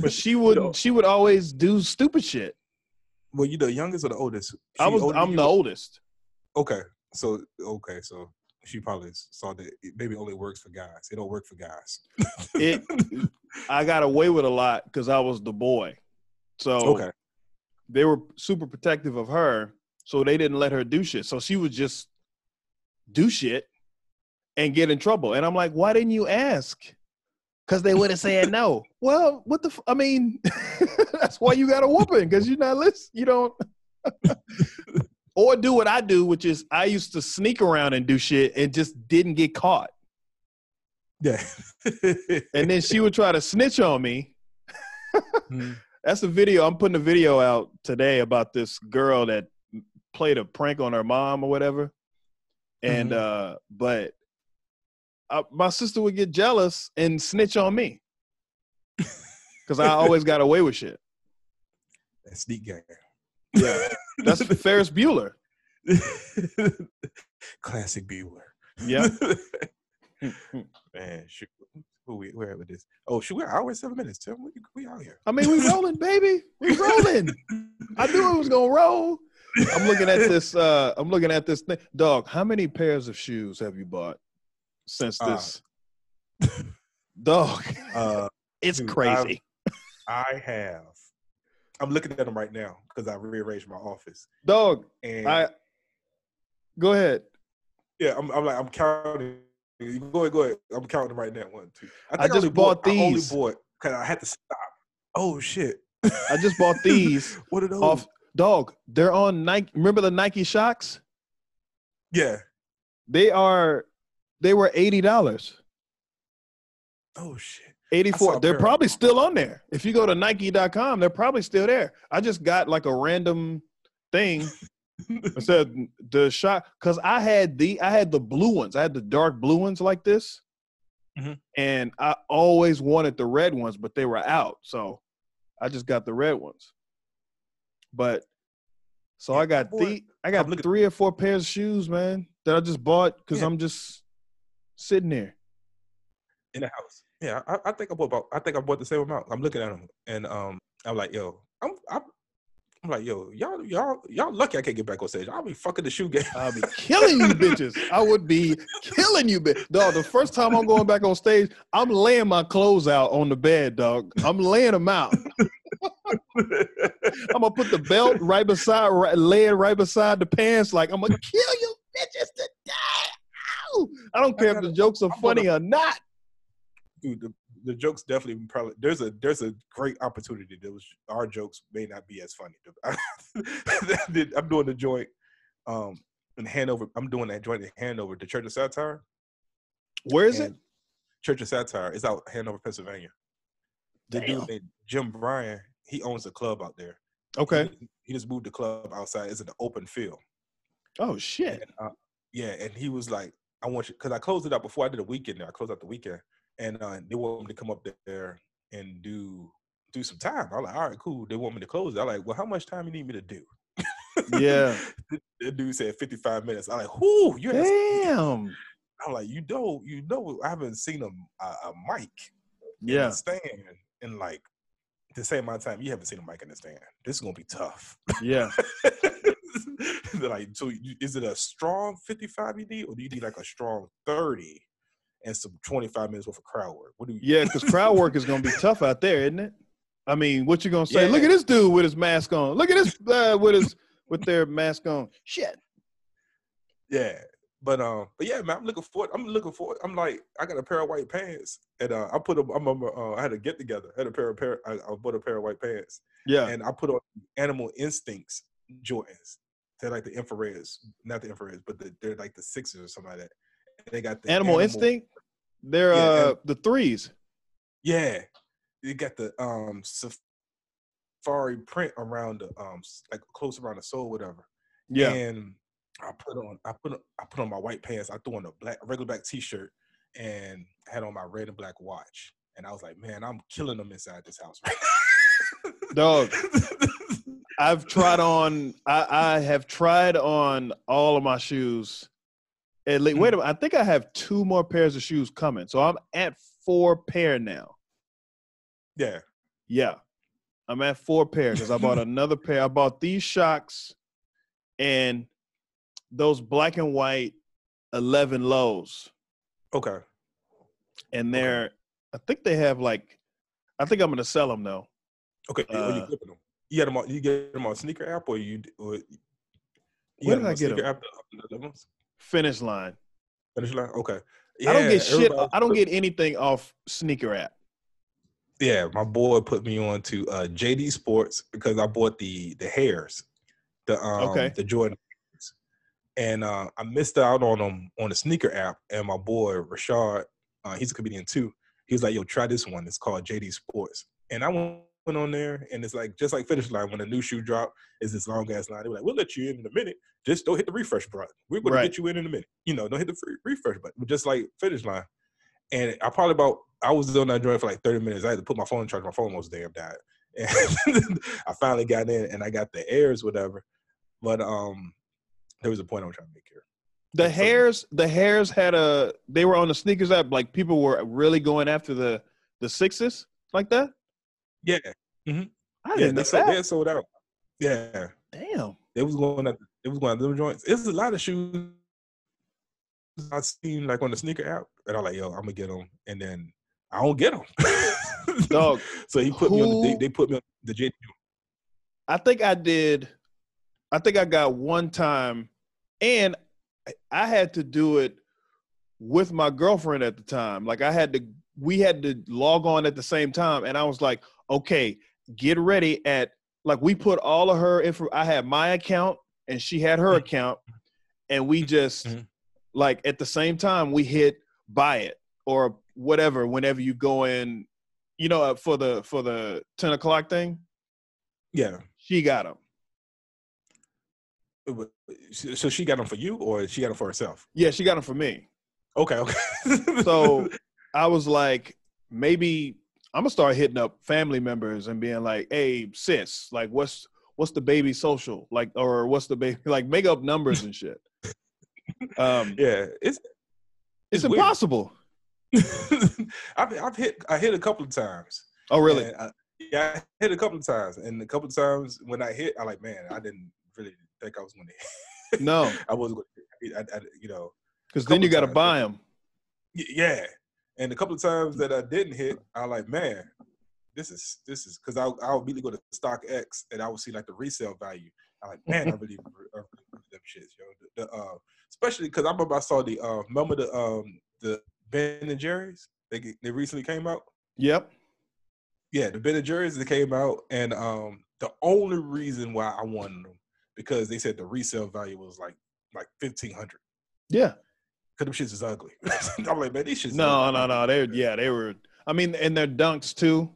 but she would No. she would always do stupid shit. well, you the youngest or the oldest? I was I'm you? the oldest. Okay, so okay, so she probably saw that it maybe only works for guys. It don't work for guys. It I got away with a lot because I was the boy. So okay. they were super protective of her, so they didn't let her do shit. So she would just do shit and get in trouble. And I'm like, why didn't you ask? Because they would have said no. Well, what the? F- I mean, that's why you got a whooping because you're not listening. You don't. or do what I do, which is I used to sneak around and do shit and just didn't get caught. Yeah. And then she would try to snitch on me. Mhm. That's a video. I'm putting a video out today about this girl that played a prank on her mom or whatever. And Mhm. uh but I, my sister would get jealous and snitch on me because I always got away with shit. that sneak gang. Yeah, that's the Ferris Bueller. Classic Bueller. Yeah. Man, shoot. Who we where with this? Oh, shoot, we're hour seven minutes. Tim, we, we out here. I mean, we rolling, baby. We rolling. I knew it was gonna roll. I'm looking at this. uh I'm looking at this thing. Dog, how many pairs of shoes have you bought since Uh, this? Dog, Uh, it's dude, crazy. I have. I'm looking at them right now because I rearranged my office. Dog, And I go ahead. yeah, I'm, I'm like I'm counting. You Go ahead, go ahead. I'm counting them right now. One, two. I just only bought I only these. bought because I had to stop. Oh shit! I just bought these what are those? off. Dog, they're on Nike. Remember the Nike Shox? Yeah. They are. They were eighty dollars. Oh shit. 84. They're probably still on there. If you go to Nike.com, they're probably still there. I just got like a random thing that said the shot because I had the I had the blue ones. I had the dark blue ones like this, Mhm. and I always wanted the red ones, but they were out, so I just got the red ones. But so Yeah, I got the I got I'm three or four pairs of shoes, man, that I just bought because Yeah. I'm just sitting there. in the house. Yeah, I, I think I bought about. I think I bought the same amount. I'm looking at them, and um, I'm like, yo, I'm, I'm, I'm like, yo, y'all, y'all, y'all lucky I can't get back on stage. I'll be fucking the shoe game. I'll be killing you bitches. I would be killing you, bitch. Dog, the first time I'm going back on stage, I'm laying my clothes out on the bed, dog. I'm laying them out. I'm gonna put the belt right beside, right, lay it right beside the pants. Like I'm gonna kill you bitches today. Ow! I don't care if the jokes are I'm funny or not. Dude, the, the jokes definitely probably there's a there's a great opportunity. There was our jokes may not be as funny. I'm doing the joint um in Hanover. I'm doing that joint in Hanover, the Church of Satire. Where is it? Church of Satire is out Hanover, Pennsylvania. The Damn. dude named Jim Bryan, he owns a club out there. Okay. He, he just moved the club outside. It's an open field. Oh shit. And, uh, yeah, and he was like, I want you because I closed it out before I did a weekend there. I closed out the weekend. And uh, they want me to come up there and do do some time. I'm like, all right, cool. They want me to close it. I'm like, well, how much time you need me to do? Yeah. the, the dude said 55 minutes. I'm like, whoo, you Damn. I'm like, you know, you know, I haven't seen a, a, a mic Yeah. stand in like same amount of time you haven't seen a mic in the stand. This is gonna be tough. Yeah. Like, so you- is it a strong 55 you need, or do you need like a strong 30 and some 25 minutes worth of crowd work? What do you? Yeah, because crowd work is gonna be tough out there, isn't it? I mean, what you gonna say? Yeah. Look at this dude with his mask on. Look at this uh, with his with their mask on. Shit. Yeah. But um, but yeah, man, I'm looking forward. I'm looking forward. I'm like, I got a pair of white pants, and uh, I put them. I'm, uh, I had a get together. I had a pair of pair. I, I bought a pair of white pants, Yeah. and I put on Animal Instincts Jordans. They're like the infrareds, not the infrareds, but the, they're like the sixes or something like that. And they got the Animal, Instinct. They're Yeah, uh and- the threes. Yeah, you got the um safari print around the um like close around the sole, whatever. Yeah. And I put on I put on, I put on my white pants. I threw on a black regular black t-shirt and had on my red and black watch. And I was like, man, I'm killing them inside this house. Right Dog. I've tried on I, I have tried on all of my shoes. At least, wait a hmm. minute. I think I have two more pairs of shoes coming. So I'm at four pair now. yeah. Yeah. I'm at four pairs because I bought another pair. I bought these Shox and those black and white 11 lows. Okay. And they're, I think they have like, I think I'm going to sell them though. Okay. oh, you Uh, flipping them. You get them on you get them on sneaker app or you or you Where did I get sneaker 'em? app, the- the? Finish line. Finish line? Okay. I don't get shit. I don't get anything off sneaker app. Yeah, my boy put me on to uh, JD Sports because I bought the the hairs, the um, Okay. the Jordan. And uh, I missed out on them on the sneaker app. And my boy Rashad, uh, he's a comedian too. He was like, "Yo, try this one. It's called JD Sports." And I went on there, and it's like just like Finish Line when a new shoe drop is this long ass line. They were like, "We'll let you in in a minute. Just don't hit the refresh button. We're going Right. to get you in in a minute. You know, don't hit the free refresh button. Just like Finish Line." And I probably about I was on that joint for like 30 minutes. I had to put my phone in charge. My phone almost damn died. And I finally got in and I got the airs, whatever. But um there was a point I'm trying to make here. The That's hairs, the hairs had a. They were on the sneakers app. Like people were really going after the the sixes like that. Yeah, mm-hmm. I yeah, didn't know they, sold, that. they sold out. Yeah, Damn. it was going at it was going at them joints. It's a lot of shoes I seen like on the sneaker app, and I'm like, yo, I'm gonna get them, and then I don't get them. Dog, so he put me on. The, they, they put me on the JD. I think I did. I think I got one time, and I- had to do it with my girlfriend at the time. Like I had to, we had to log on at the same time, and I was like, okay, get ready at like we put all of her info. I had my account, and she had her account, and we just Mhm. like at the same time we hit buy it or whatever whenever you go in you know, uh, for the for the ten o'clock thing, Yeah. she got them. So she got them for you, or she got them for herself? Yeah, she got them for me. Okay. Okay. So I was like, maybe I'm gonna start hitting up family members and being like, "Hey, sis, like, what's what's the baby social like, or what's the baby like? Make up numbers and shit." Um, yeah, it's it's, it's impossible. I've I've hit I hit a couple of times. Oh, really? I, yeah, I hit a couple of times, and a couple of times when I hit, I like, man, I didn't really think I was going to. No, I wasn't going to. I, I, you know, because then you got to buy them. yeah. And a couple of times that I didn't hit, I like, man, this is this is because I I would immediately go to StockX and I would see like the resale value. I'm like, man, I really, I really them shits, yo. The, the, uh, especially because I remember I saw the uh, remember the um the Ben and Jerry's they they recently came out. Yep. Yeah, the Ben and Jerry's that came out, and um the only reason why I wanted them because they said the resale value was like like fifteen hundred. Yeah. Cause them shits is ugly. I'm like, man, these shits. No, ugly. no, no. They yeah, they were. I mean, and their dunks too.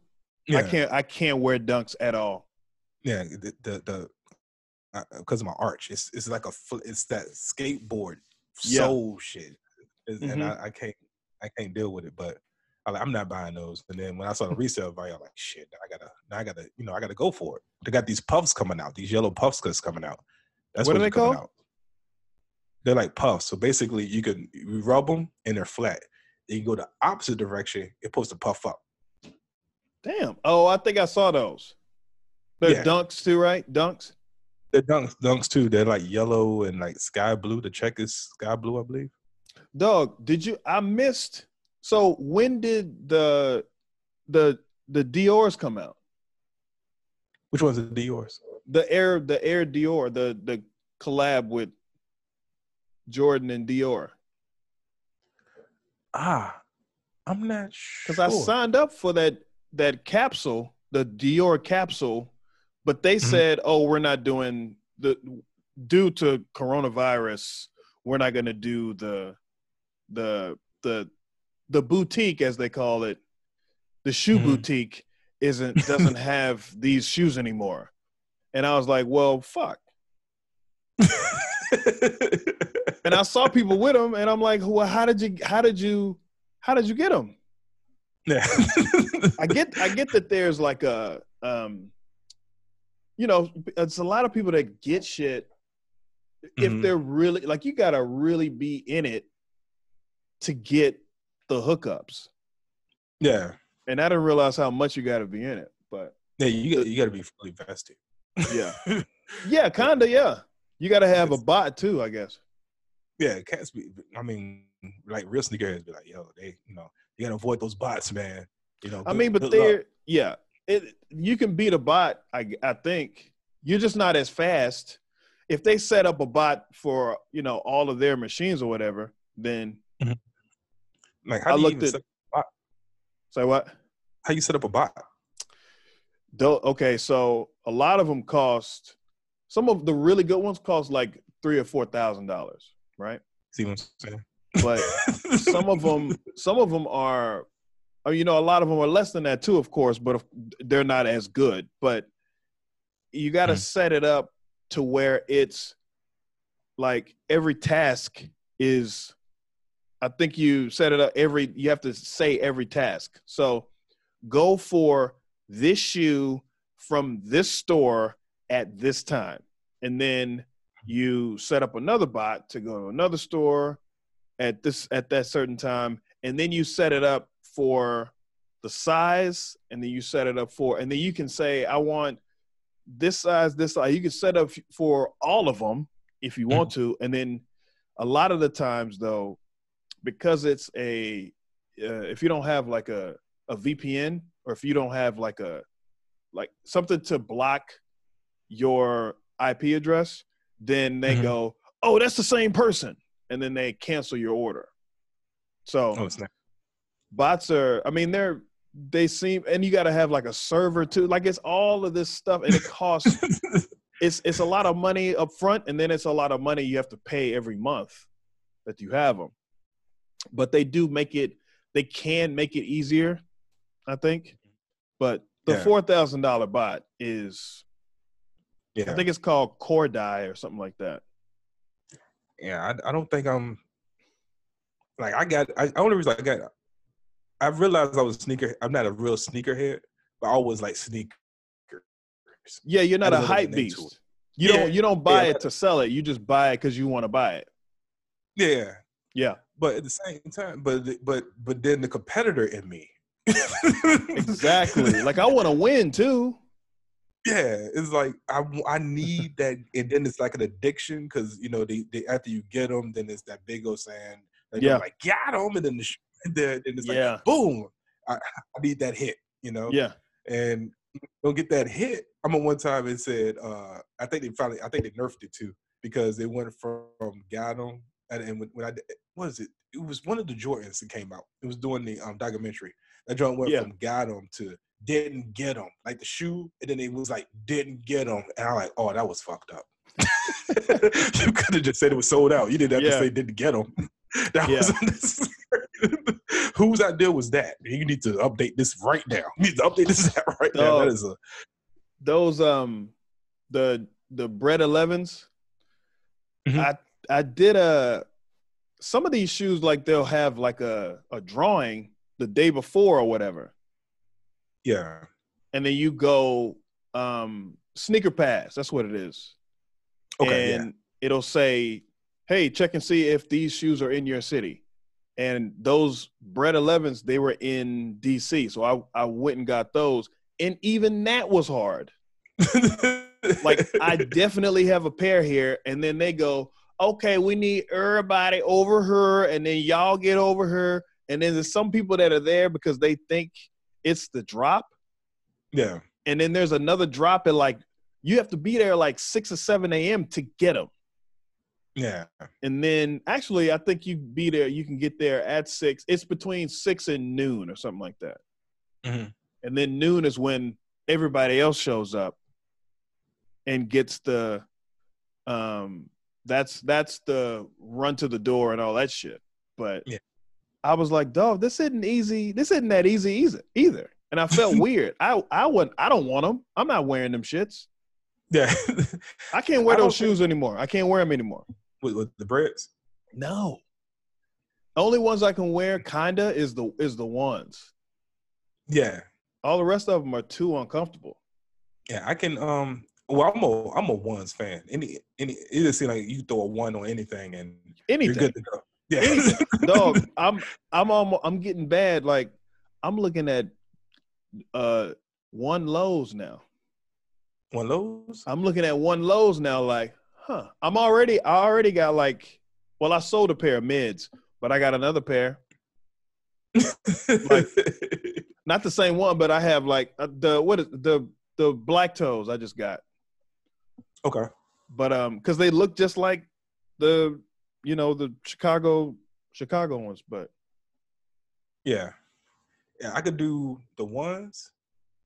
Yeah, I can't. I can't wear dunks at all. yeah. The the, the because of my arch, it's it's like a fl- it's that skateboard Yeah. soul shit, It's- and Mhm. I, I can't I can't deal with it. But I like, I'm not buying those. And then when I saw the resale value, I'm like, shit, I gotta now I gotta you know I gotta go for it. They got these puffs coming out, these yellow puffs that's coming out. That's What are they called? Out. They're like puffs. So basically, you can you rub them and they're flat. Then you go the opposite direction, it's supposed to puff up. Damn. Oh, I think I saw those. They're Yeah. dunks too, right? Dunks. They're dunks, dunks too. They're like yellow and like sky blue. The check is sky blue, I believe. Dog, did you? I missed. So when did the the the Dior's come out? Which one's the Dior's? The Air the Air Dior the the collab with Jordan and Dior. Ah, I'm not sure. Because I signed up for that that capsule, the Dior capsule, but they Mhm. said, "Oh, we're not doing the due to coronavirus, we're not going to do the the the the boutique as they call it, the shoe Mhm. boutique isn't doesn't have these shoes anymore." And I was like, "Well, fuck." And I saw people with them, and I'm like, "Well, how did you how did you how did you get them?" yeah. I get I get that there's like a um you know, it's a lot of people that get shit if Mhm. they're really like you gotta really be in it to get the hookups. yeah. And I didn't realize how much you gotta be in it. But Yeah, you got you got to be fully vested. yeah. Yeah, kinda, yeah. You gotta have a bot too, I guess. yeah, cats be. I mean, like real sneakerheads be like, yo, they, you know, you gotta avoid those bots, man. You know. I mean, but good they're luck. yeah. It you can beat a bot, I I think. You're just not as fast. If they set up a bot for, you know, all of their machines or whatever, then mm-hmm. Like how I do you looked at- set, say what? how you set up a bot? Okay, so a lot of them cost. Some of the really good ones cost like three or four thousand dollars, right? See what I'm saying? But some of them, some of them are, oh, you know, a lot of them are less than that too, of course, but if- they're not as good. But you got to Mhm. set it up to where it's like every task is. I think you set it up every. You have to say every task. So go for this shoe from this store at this time. And then you set up another bot to go to another store at this at that certain time. And then you set it up for the size, and then you set it up for, and then you can say, I want this size, this size. You can set up for all of them if you want mm-hmm. to. And then a lot of the times though, because it's a uh, if you don't have like a a VPN or if you don't have like a like something to block your IP address, then they Mhm. go, "Oh, that's the same person," and then they cancel your order. So oh, bots are, I mean, they're they seem, and you got to have like a server too. Like it's all of this stuff, and it costs. it's it's a lot of money up front, and then it's a lot of money you have to pay every month that you have them. But they do make it. They can make it easier, I think. But the Yeah. four thousand dollar bot is Yeah, I think it's called Kodai or something like that. yeah. I, I don't think I'm like I got. I only reason I got. I realized I was sneaker. I'm not a real sneakerhead, but I always like sneakers. Yeah, you're not a hype beast. You Yeah, don't you don't buy yeah. it to sell it. You just buy it because you want to buy it. Yeah, Yeah, but at the same time, but but but then the competitor in me. exactly. like I want to win too. Yeah, it's like I I need that, and then it's like an addiction because you know they, they after you get them, then it's that big old saying, like, Yeah. like got them, and then the and then, it's like Yeah. boom, I, I need that hit, you know, Yeah, and don't get that hit. I'm remember one time it said, uh, I think they finally, I think they nerfed it too because they went from got them, and, when, when I did- what is it? It was one of the Jordans that came out. It was doing the um documentary. That joint went Yeah. from got them to didn't get them, like the shoe, and then it was like didn't get them, and I'm like, oh, that was fucked up. you could have just said it was sold out. You didn't have Yeah. to say didn't get them. That Yeah. was. Whose idea was that? You need to update this right now. You need to update this right now. That is a those um the the bread 11s. Mhm. I I did a some of these shoes like they'll have like a a drawing the day before or whatever, yeah. and then you go um sneaker pass. That's what it is. Okay. and it'll say, "Hey, check and see if these shoes are in your city." And those Bread 11s, they were in DC, so I I went and got those, and even that was hard. Like I definitely have a pair here, and then they go, "Okay, we need everybody over her, and then y'all get over her, And then there's some people that are there because they think it's the drop, yeah. and then there's another drop at like you have to be there like six or seven a.m. to get them. Yeah. and then actually i think you be there you can get there at six it's between six and noon or something like that Mhm. and then noon is when everybody else shows up and gets the um that's that's the run to the door and all that shit but Yeah. i was like dog this isn't easy this isn't that easy either and i felt weird i i wouldn't i don't want them i'm not wearing them shits Yeah. i can't wear I those shoes anymore i can't wear them anymore with, with the breads. No. Only ones I can wear kinda is the is the ones. Yeah. All the rest of them are too uncomfortable. Yeah. I can um well I'm a I'm a ones fan. Any any it just seems like you throw a one on anything and you're good to go. Yeah. Anything. Dog, I'm I'm almost I'm getting bad. Like I'm looking at uh one lows now. one lows. I'm looking at one lows now, like, huh. I'm already I already got like well, I sold a pair of mids, but I got another pair. like- Not the same one, but I have like uh, the what is the the black toes I just got. Okay. but um because they look just like the you know the chicago chicago ones but Yeah. Yeah, I could do the ones,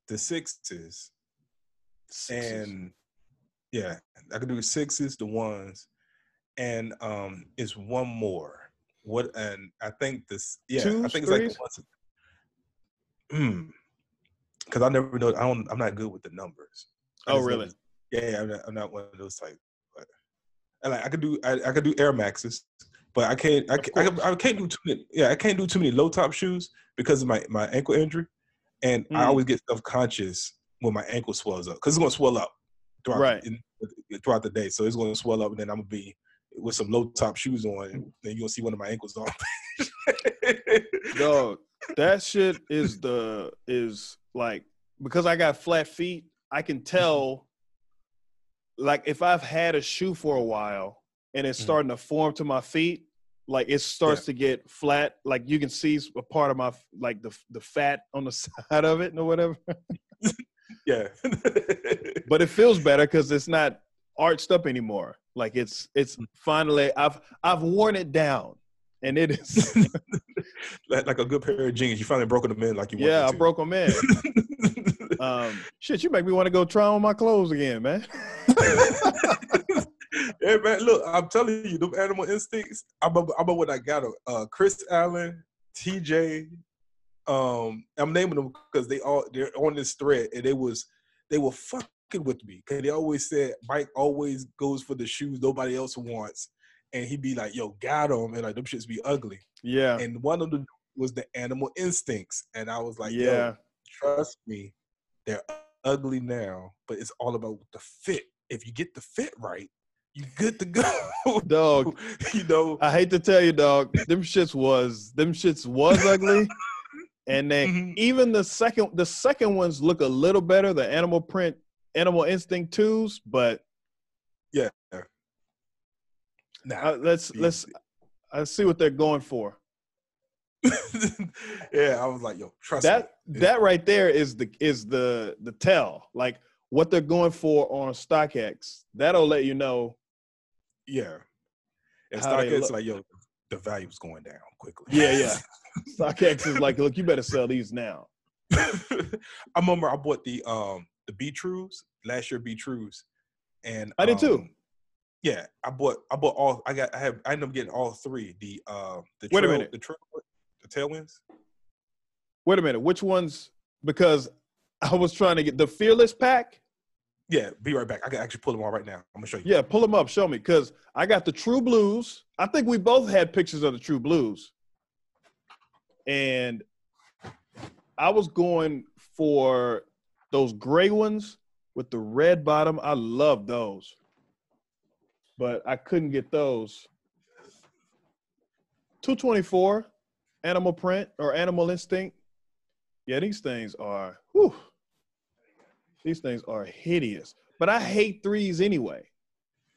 the sixes, and yeah, I could do sixes, the ones, and um, it's one more. What and I think this, yeah, I Twos, think it's like the ones. Hmm. Because I never know. I don't. I'm not good with the numbers. I Oh, really? Yeah, yeah. I'm not, I'm not one of those type. But and like I could do. I, I could do Air Maxes, but I can't. I, can't I, can- I can't do too many. Yeah, I can't do too many low top shoes because of my my ankle injury, and I Mm. always get self conscious when my ankle swells up because it's gonna swell up throughout Right. in, throughout the day. So it's gonna swell up, and then I'm gonna be with some low top shoes on, and then you're gonna see one of my ankles off. dog that shit is the is like because i got flat feet i can tell like if i've had a shoe for a while and it's Mhm. starting to form to my feet like it starts to get flat like you can see a part of my like the the fat on the side of it or whatever yeah. but it feels better because it's not arched up anymore. Like it's it's Mm. finally I've I've worn it down, and it is like, like a good pair of jeans. You finally broke them in like you yeah I broke them in. Um, shit, you make me want to go try on my clothes again, man. yeah, man. Look, I'm telling you, them animal instincts. I remember, I remember when I got. Uh, Chris Allen, TJ, Um, I'm naming them because they all they're on this thread, and they was they were fucking with me because they always said Mike always goes for the shoes nobody else wants, and he'd be like, "Yo, got them," and like them shits be ugly. Yeah. And one of them was the Animal Instincts, and I was like, yeah. "Yo, trust me, they're ugly now, but it's all about the fit. If you get the fit right, you good to go. Dog. you know, I hate to tell you, dog. Them shits was them shits was ugly. And then Mhm. even the second the second ones look a little better, the animal print, animal instinct twos, but yeah. Nah, uh, let's let's I see what they're going for. yeah, I was like, yo, trust That me. that right there is the is the the tell. Like what they're going for on StockX. That'll let you know. Yeah. And StockX like, yo, the value's going down quickly. Yeah, yeah. StockX is like, look, you better sell these now. I remember I bought the um the Be Trues last year Be Trues, and I did too. um, Yeah, I bought I bought all I got I have I ended up getting all three the uh the Wait a minute. the trail the tailwinds Wait a minute, which ones? Because I was trying to get the fearless pack. yeah be right back I can actually pull them all right now I'm gonna show you Yeah, pull them up, show me. Because I got the True Blues. I think we both had pictures of the True Blues. And I was going for those gray ones with the red bottom. I love those. But I couldn't get those. 224 animal print or animal instinct. Yeah, these things are whew, these things are hideous. But I hate threes anyway.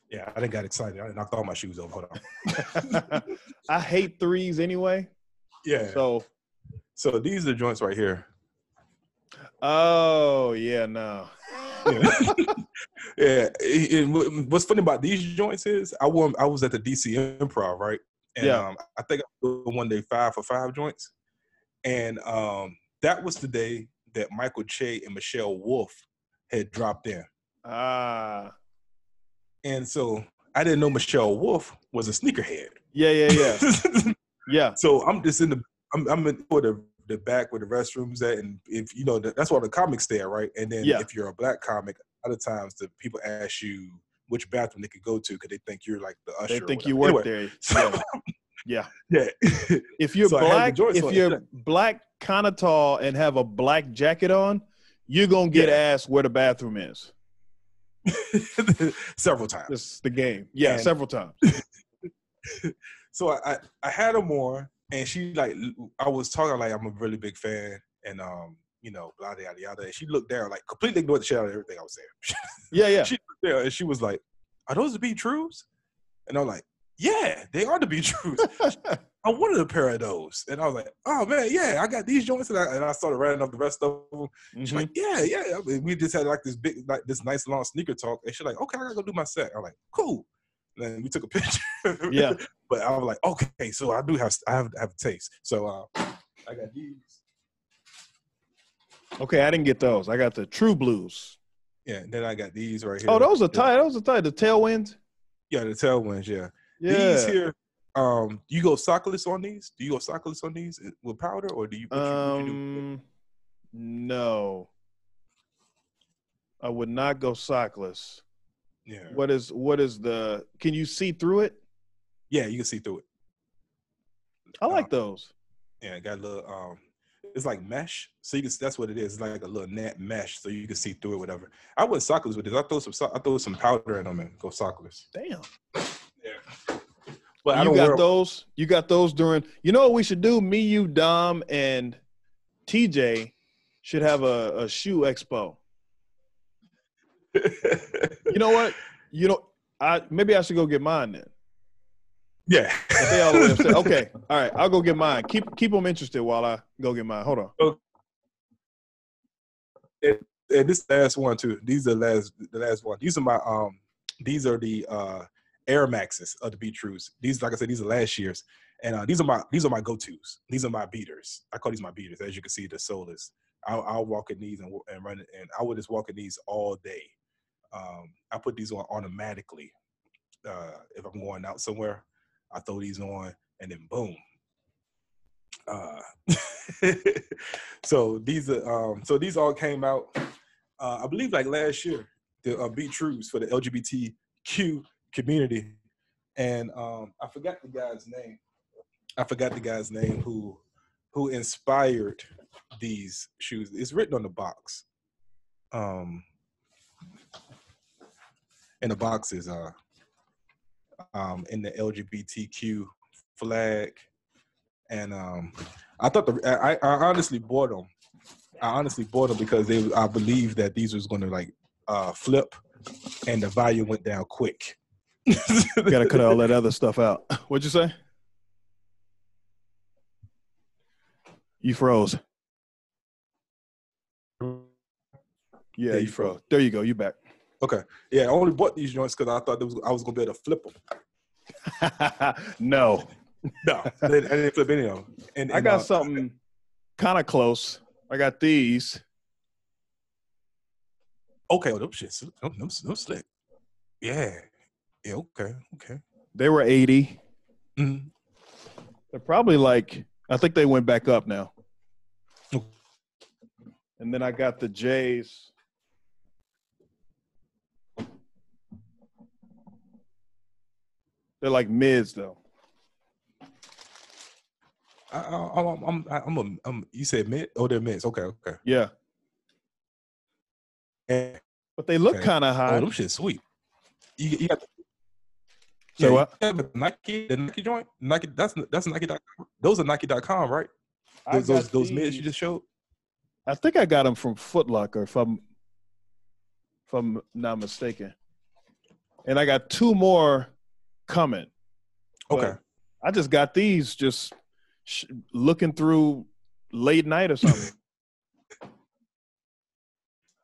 yeah I didn't got excited I knocked all my shoes over hold on I hate threes anyway. yeah so, So, these are the joints right here oh yeah, no. yeah, yeah. it- it- what's funny about these joints is I won. I was at the DC Improv, right? And Yeah. um, I think I one day five for five joints, and um, that was the day that Michael Che and Michelle Wolf had dropped in, Ah, and so I didn't know Michelle Wolf was a sneakerhead. yeah, yeah, yeah, yeah. so I'm just in the I'm I'm in for the the back where the restrooms at, and if you know that- that's why the comics there, right? And then Yeah. if you're a black comic, other times the people ask you which bathroom they could go to because they think you're like the usher. They think you work Anyway, there. So, Yeah. yeah, If you're So I had the black, if you're black, kind of tall, and have a black jacket on, you're gonna get Yeah. asked where the bathroom is. several times. Is the game. Yeah, And- several times. So I, I I had them more, and she like I was talking like I'm a really big fan, and um you know blah yada yada. And she looked down like completely ignored the shit out of everything I was saying. Yeah, yeah. she looked there and she was like, "Are those the Be Trues?" And I'm like, "Yeah, they are the Be Trues. I wanted a pair of those." And I was like, "Oh man, yeah, I got these joints." And I, and I started writing up the rest of them. She's Mhm. like, "Yeah, yeah." I mean, we just had like this big, like this nice long sneaker talk, and she's like, "Okay, I gotta go do my set." I'm like, "Cool." And then we took a picture. Yeah. but I was like, "Okay, so I do have, I have, have a taste." So uh, I got these. Okay, I didn't get those. I got the True Blues. Yeah, and then I got these right here. Oh, those are tight. Those are tight. The tailwinds. Yeah, the tailwinds. Yeah. Yeah. These here, um, do you go sockless on these? Do you go sockless on these with powder, or do you? What you, do? Um, no, I would not go sockless. Yeah, What is what is the? Can you see through it? yeah, you can see through it. I like Uh, those. Yeah, got a little. Um, it's like mesh, so you can. That's what it is. It's like a little net mesh, so you can see through it. Whatever. I went sockless with this. I throw some. so- I throw some powder in them and go sockless. Damn. Yeah. But I you don't got wear. those. You got those during. You know what we should do? Me, you, Dom, and TJ should have a, a shoe expo. You know what? You know, I maybe I should go get mine then. Yeah. If they all the way upstairs. Okay, all right. I'll go get mine. Keep keep them interested while I go get mine. Hold on. and this last one too. These are the last the last one. These are my um these are the uh Air Maxes of the Be Trues. These like I said, these are last year's. And uh, these are my these are my go-tos. These are my beaters. I call these my beaters. As you can see, the solas. I'll, I'll walk in these and, and run it, and I would just walk in these all day. Um, I put these on automatically. Uh, if I'm going out somewhere, I throw these on, and then boom. Uh, so these are um, so these all came out, uh, I believe, like last year. The uh, Be Trues for the LGBTQ community, and um, I forgot the guy's name. I forgot the guy's name who who inspired these shoes. It's written on the box. Um, and the box is uh um in the LGBTQ flag, and um I thought the I, I honestly bought them. I honestly bought them because they I believe that these was going to like uh flip, and the value went down quick. Got to cut all that other stuff out. What'd you say? You froze. Yeah, you froze. There you go. You back. Okay. Yeah, I only bought these joints because I thought there was, I was gonna be able to flip them. no, No, I didn't, flip any of them. And, I got uh, something kind of close. I got these. Okay, oh, them shits, them, them, them slick. Yeah. Yeah. Okay. Okay. They were 80. Mhm. They're probably like, I think they went back up now. Okay. And then I got the J's. They're like mids though. I, I, I'm, I'm, I'm, a, I'm, you said mid? Oh, they're mids. Okay. Okay. Yeah. And, But they look Okay. kind of high. oh, them shit sweet. You, you got the, So yeah, what? have Nike, the Nike joint. Nike. That's that's Nike.com. Those are Nike.com, right? Those those, those mids you just showed. I think I got them from Foot Locker, if I'm if I'm not mistaken. And I got two more coming. But Okay. I just got these just sh- looking through late night or something.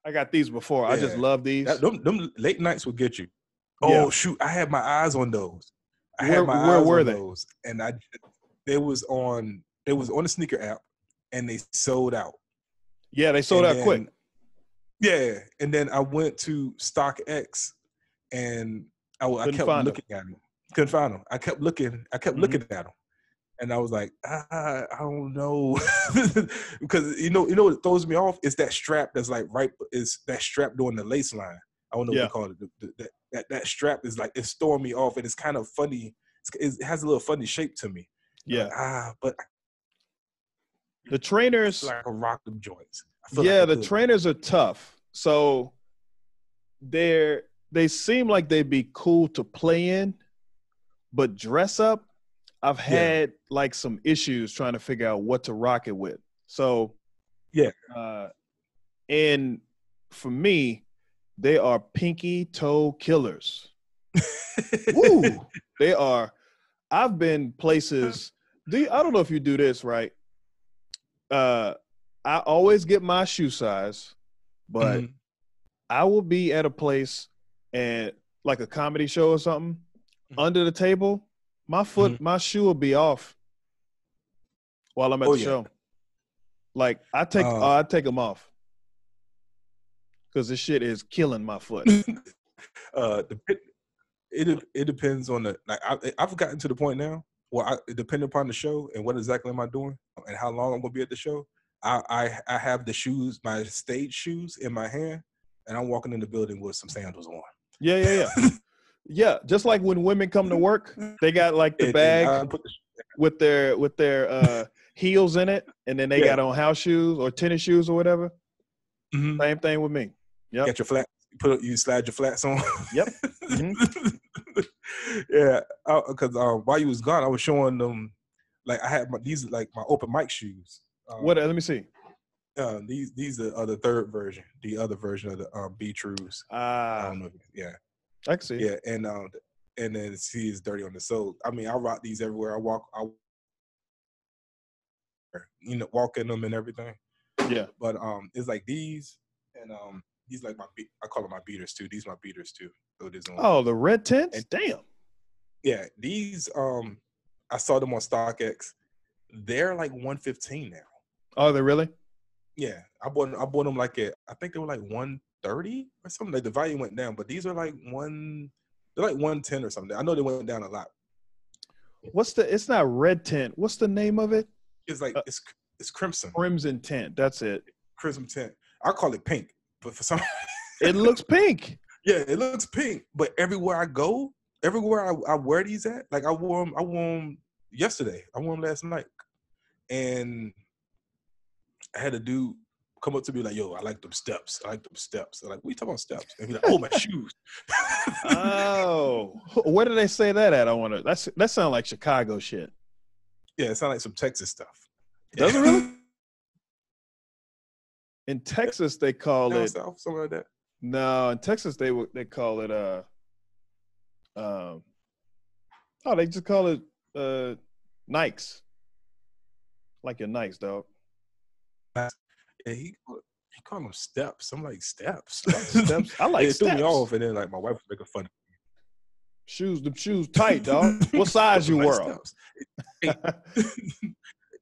I got these before. I just love these. That, them, them late nights will get you. Oh Yeah. shoot! I had my eyes on those. I Where- had my where eyes were on they? those, and I they was on they was on the sneaker app, and they sold out. yeah, they sold out And quick. Yeah, and then I went to StockX, and I, Couldn't kept looking at them. Couldn't find them. I kept looking. I kept Mhm. looking at them, and I was like, ah, I don't know, because you know, you know what throws me off is that strap that's like right is that strap doing the lace line. I don't know Yeah. what they call it. The- the- that, that that strap is like it's throwing me off, and it's kind of funny. It's, it has a little funny shape to me. Yeah. Like, ah, but The trainers like I rock them joints. I feel yeah, like the could. trainers are tough. So they're they seem like they'd be cool to play in, but dress up, I've Yeah. had like some issues trying to figure out what to rock it with. So Yeah. uh, and for me, they are pinky toe killers. Woo! they are. I've been places. Do you, I don't know if you do this right. Uh, I always get my shoe size, but Mhm. I will be at a place and like a comedy show or something. Under the table. My foot, my shoe will be off while I'm at Oh, the yeah. show. Like I take, Uh, uh, I take them off because this shit is killing my foot. uh it it depends on the like I, I've gotten to the point now where I depending upon the show and what exactly am I doing and how long I'm gonna be at the show. I I, I have the shoes, my stage shoes in my hand, and I'm walking in the building with some sandals on. Yeah, yeah, yeah. yeah, just like when women come to work, they got like the bag the, with their with their uh heels in it, and then they Yeah. got on house shoes or tennis shoes or whatever. Mhm. Same thing with me. Yeah, Get your flat. Put you slide your flats on. Yep. Mm-hmm. yeah, because um, while you was gone, I was showing them like I had my, these like my open mic shoes. Um, What? Let me see. Uh, these these are, the third version, the other version of the um, Be Trues. Ah. If, yeah, I can see. yeah, and um, and then C is dirty on the sole. I mean, I rock these everywhere I walk. I you know walk in them and everything. Yeah. But um, it's like these and um, these like my be- I call them my beaters too. These my beaters too. So. Oh, the red tents. And- Damn. Yeah, these um, I saw them on StockX. They're like 115 now. Are they really? Yeah, I bought I bought them like at I think they were like 130 or something. Like the value went down, but these are like one. They're like 110 or something. I know they went down a lot. What's the? It's not red tent. What's the name of it? It's like Uh, it's it's crimson, Crimson tint. That's it. crimson tint. I call it pink, but for some, It looks pink. yeah, it looks pink. But everywhere I go, everywhere I, I wear these at, like I wore them, I wore them yesterday. I wore them last night, and I had a dude come up to me like, "Yo, I like them steps. I like them steps." I'm like, "What you talking about steps?" And he's like, "Oh, my shoes." Oh, where did they say that at? I want to. That's that sounds like Chicago shit. yeah, it sounds like some Texas stuff. Does it really? In Texas, they call Down it south, something like that. no. In Texas, they they call it uh, um, oh, they just call it uh, Nikes, like your Nikes, dog. Yeah, he he called them steps. I'm like steps. Steps. I like it threw me off, and then like my wife was making fun. of Shoes, the shoes tight, dog. What size you Like wear? you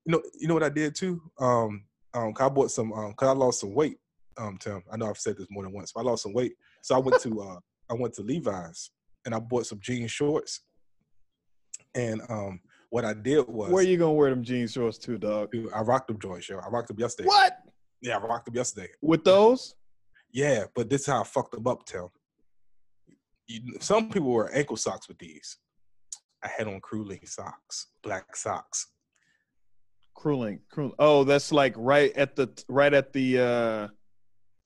know, you know what I did too. Um, um, I bought some. Um, cause I lost some weight. Um, Tim, I know I've said this more than once. But I lost some weight, so I went to uh, I went to Levi's and I bought some jean shorts. And um, what I did was, Where you gonna wear them jean shorts to, dog? Dude, I rocked them joints, yo. I rocked them yesterday. What Yeah, I rocked them yesterday. with those? Yeah, but this is how I fucked them up, Tim. You, some people wear ankle socks with these. I had on crew link socks, black socks. Crueling, crueling. Oh, that's like right at the right at the. uh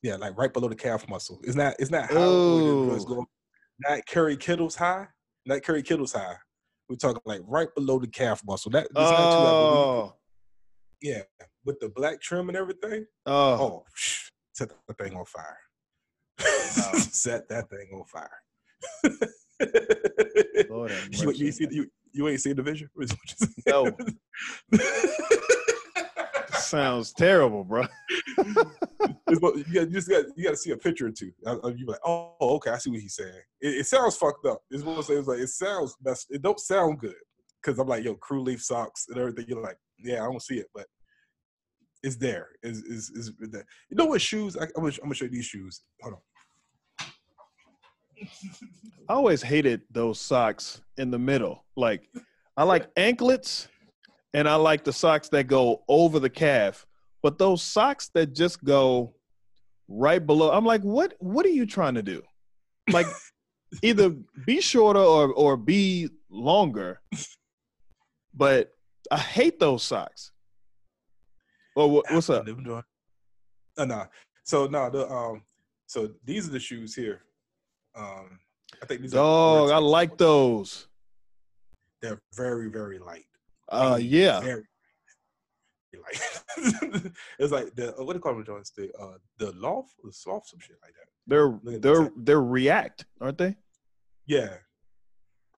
Yeah, like right below the calf muscle. Isn't that isn't that how it's going? Not Curry Kittle's high. Not Curry Kittle's high. We're talking like right below the calf muscle. That not I. Oh, yeah, with the black trim and everything. oh, Oh, set the thing on fire. Wow. set that thing on fire. Lord you, you, see, you, you ain't seen the vision? Is what you said? No. sounds terrible, bro. You, just got you got to see a picture or two. You like, oh, okay, I see what he's saying. It, it sounds fucked up. It's what I'm saying. It's like it sounds messed. It don't sound good because I'm like, yo, crew leaf socks and everything. You're like, yeah, I don't see it, but it's there. Is is is there? You know what shoes? I, I'm, gonna, I'm gonna show you these shoes. Hold on. I always hated those socks in the middle. Like, I like anklets, and I like the socks that go over the calf. But those socks that just go right below, I'm like, what? What are you trying to do? Like, either be shorter or or be longer. But I hate those socks. Or what, what's up? Joint- Uh, nah. So no, the um, so these are the shoes here. Um, I think these Dog, are I like those. They're very very light. Uh, yeah. Very light. it's like the uh, what do you call them joints? The uh the loft, the soft, some shit like that. They're they're they're React, aren't they? Yeah.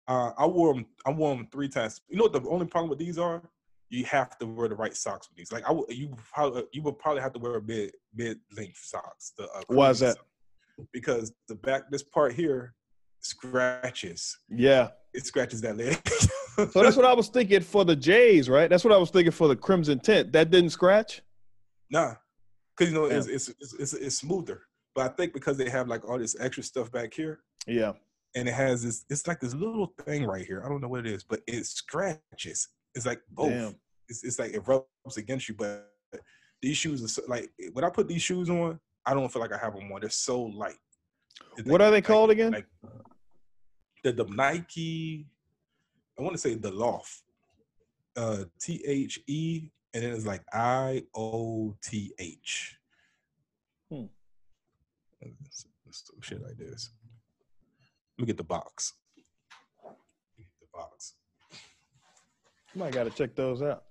Uh, I wore them. I wore them three times. You know what the only problem with these are? You have to wear the right socks with these. Like I, would- you probably you would probably have to wear a mid mid length socks. The uh, Why is that? socks. Because the back, this part here, scratches. Yeah. It scratches that leg. So that's what I was thinking for the Jays, right? That's what I was thinking for the Crimson Tint. That didn't scratch. Nah, because you know it's, it's it's it's it's smoother. But I think because they have like all this extra stuff back here, Yeah. And it has this, it's like this little thing right here. I don't know what it is, but it scratches. It's like both. It's it's like it rubs against you. But these shoes are so, like when I put these shoes on, I don't feel like I have them on. They're so light. It's What like- are they like- called again? Like the the Nike. I want to say the Loft. Uh, T H E, and then it's like I O T H. Hmm. Shit like this. Let me get the box. Get The box. Might got to check those out.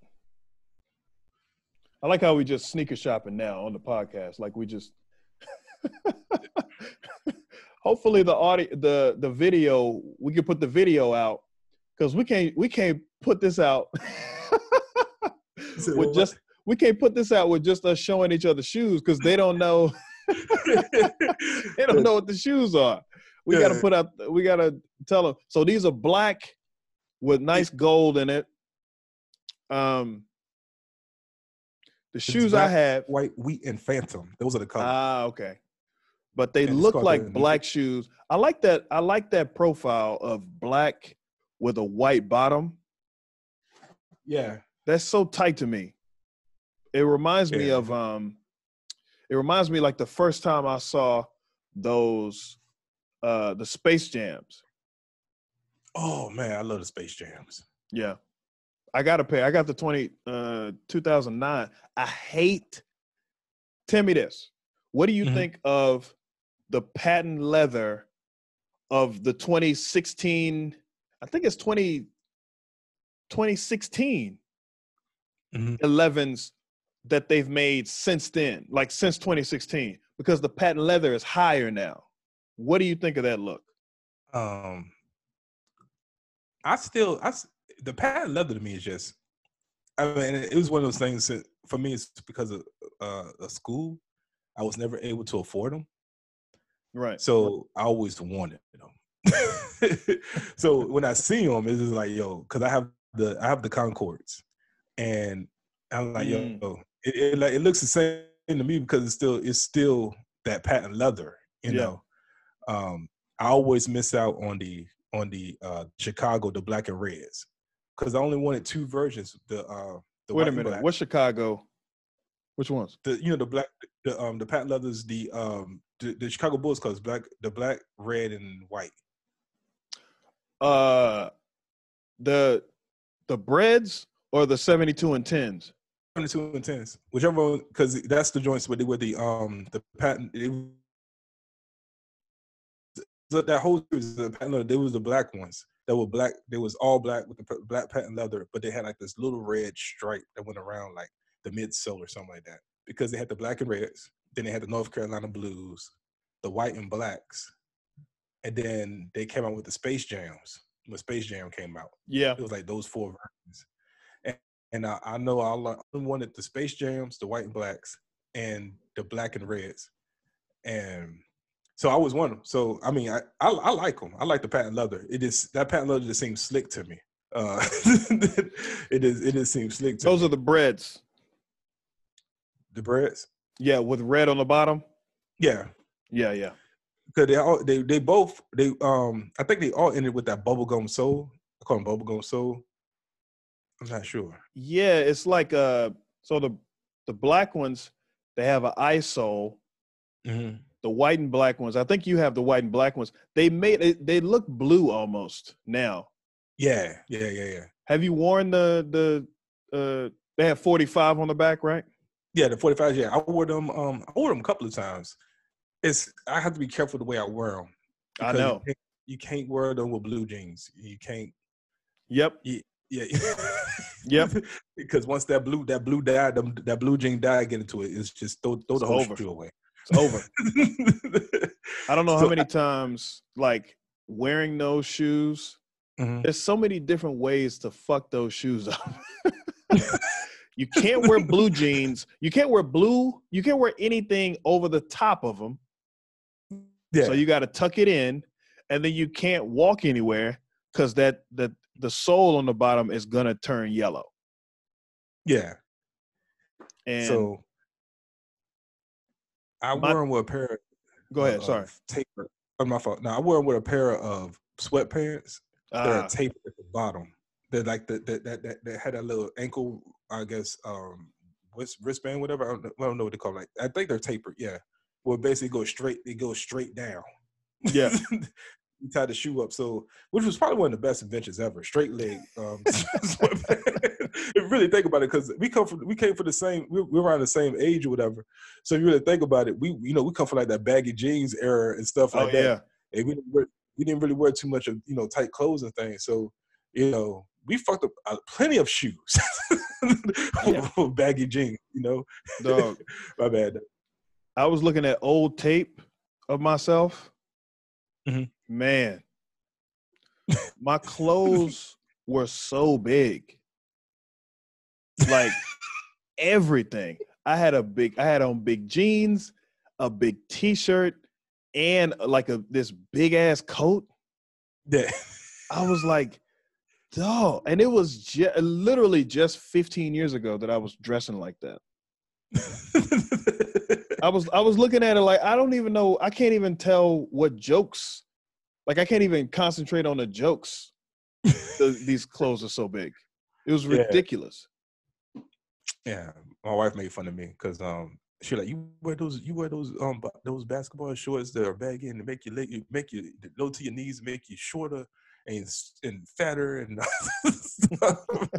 I like how we just sneaker shopping now on the podcast. Like we just. Hopefully the audio, the the video, we can put the video out because we can't we can't put this out with just we can't put this out with just us showing each other shoes because they don't know they don't know what the shoes are. We got to put out. We got to tell them. So these are black with nice gold in it. Um, the shoes I have. White, wheat, and phantom. Those are the colors. Ah, okay. But they Yeah, it's look like black shoes. I like that. I like that profile of black with a white bottom. yeah. That's so tight to me. It reminds me of um, it reminds me like the first time I saw those uh the Space Jams. Oh man, I love the Space Jams. Yeah. I gotta pay. I got the 20 uh 2009. I hate Tell me this. What do you Mhm. think of the patent leather of the 2016 I think it's 20 2016 Mhm. 11s that they've made since then, like since 2016 because the patent leather is higher now. What do you think of that look? Um, I still, I the patent leather to me is just. I mean, it was one of those things that for me. It's because of uh, a school. I was never able to afford them, Right. so I always wanted them. so when I see them, it's just like yo, because I have the I have the Concords, and I'm like Mm. yo, it, it like it looks the same to me because it's still it's still that patent leather, you Yeah. know. Um, I always miss out on the on the uh Chicago, the black and reds, because I only wanted two versions. The uh, the Wait a minute. black. What's Chicago? Which ones? the you know the black the um the patent leathers the um the, the Chicago Bulls colors black the black red and white. Uh the the Breds or the 72 and 10s? Seventy two and tens, whichever because that's the joints where they were the um the patent. It, so that whole series, the uh, patent leather, they was the black ones that were black. They was all black with the black patent leather, but they had like this little red stripe that went around like the midsole or something like that. Because they had the black and reds, then they had the North Carolina blues, the white and blacks, and then they came out with the Space Jams. When Space Jam came out, Yeah. it was like those four versions. And, and I, I know I wanted the Space Jams, the white and blacks, and the black and reds. And so I was one of them. So I mean, I, I I like them. I like the patent leather. It is that patent leather just seems slick to me. Uh, it is it just seems slick to Those me. are the Breds. the Breds. Yeah, with red on the bottom. Yeah, Yeah, yeah. because they all they they both they um I think they all ended with that bubblegum sole. I call them bubblegum sole. I'm not sure. Yeah, it's like uh so the the black ones they have an ISO. Mm-hmm. The white and black ones, I think you have the white and black ones. They made it, they look blue almost now. Yeah, yeah, yeah, yeah. Have you worn the the uh they have 45 on the back, right? Yeah, the 45. Yeah, I wore them. Um, I wore them a couple of times. It's I have to be careful the way I wear them. I know. You can't, you can't wear them with blue jeans. You can't. Yep. Yeah. Yep. because once that blue that blue dye that blue jean dye get into it, it's just throw throw It's the whole over. shoe away. It's over. I don't know So how many times like wearing those shoes. Mhm. There's so many different ways to fuck those shoes up. you can't wear blue jeans. You can't wear blue. You can't wear anything over the top of them. Yeah. So you got to tuck it in, and then you can't walk anywhere because that the the sole on the bottom is gonna turn yellow. yeah. And so I My- wore them with a pair. go ahead. of Sorry. Taper. Oh, my fault. Now I wore them with a pair of sweatpants. They're Ah, taped at the bottom. They're like the, the that that that had a little ankle, I guess, um, wrist, wristband, whatever. I don't, know, I don't know what they call it. I think they're tapered. Yeah, well, basically go straight. They go straight down. Yeah. you tie the shoe up. So, which was probably one of the best inventions ever. Straight leg. Um, if really think about it, because we come from, we came from the same, we, we're around the same age or whatever. So, if you really think about it, we, you know, we come from like that baggy jeans era and stuff oh like that and we didn't wear, we didn't really wear too much of you know tight clothes and things. So you know we fucked up uh, plenty of shoes Yeah. baggy jeans. You know, Dog. my bad. I was looking at old tape of myself. Mhm. Man, my clothes were so big. Like everything. I had a big, I had on big jeans, a big t-shirt, and like a this big ass coat. Yeah. I was like, dog. And it was ju- literally just 15 years ago that I was dressing like that. I was I was looking at it like I don't even know I can't even tell what jokes like I can't even concentrate on the jokes. The- these clothes are so big. It was ridiculous. Yeah, my wife made fun of me because um she like you wear those you wear those um those basketball shorts that are baggy and make you leg make you low to your knees, make you shorter and and fatter and stuff.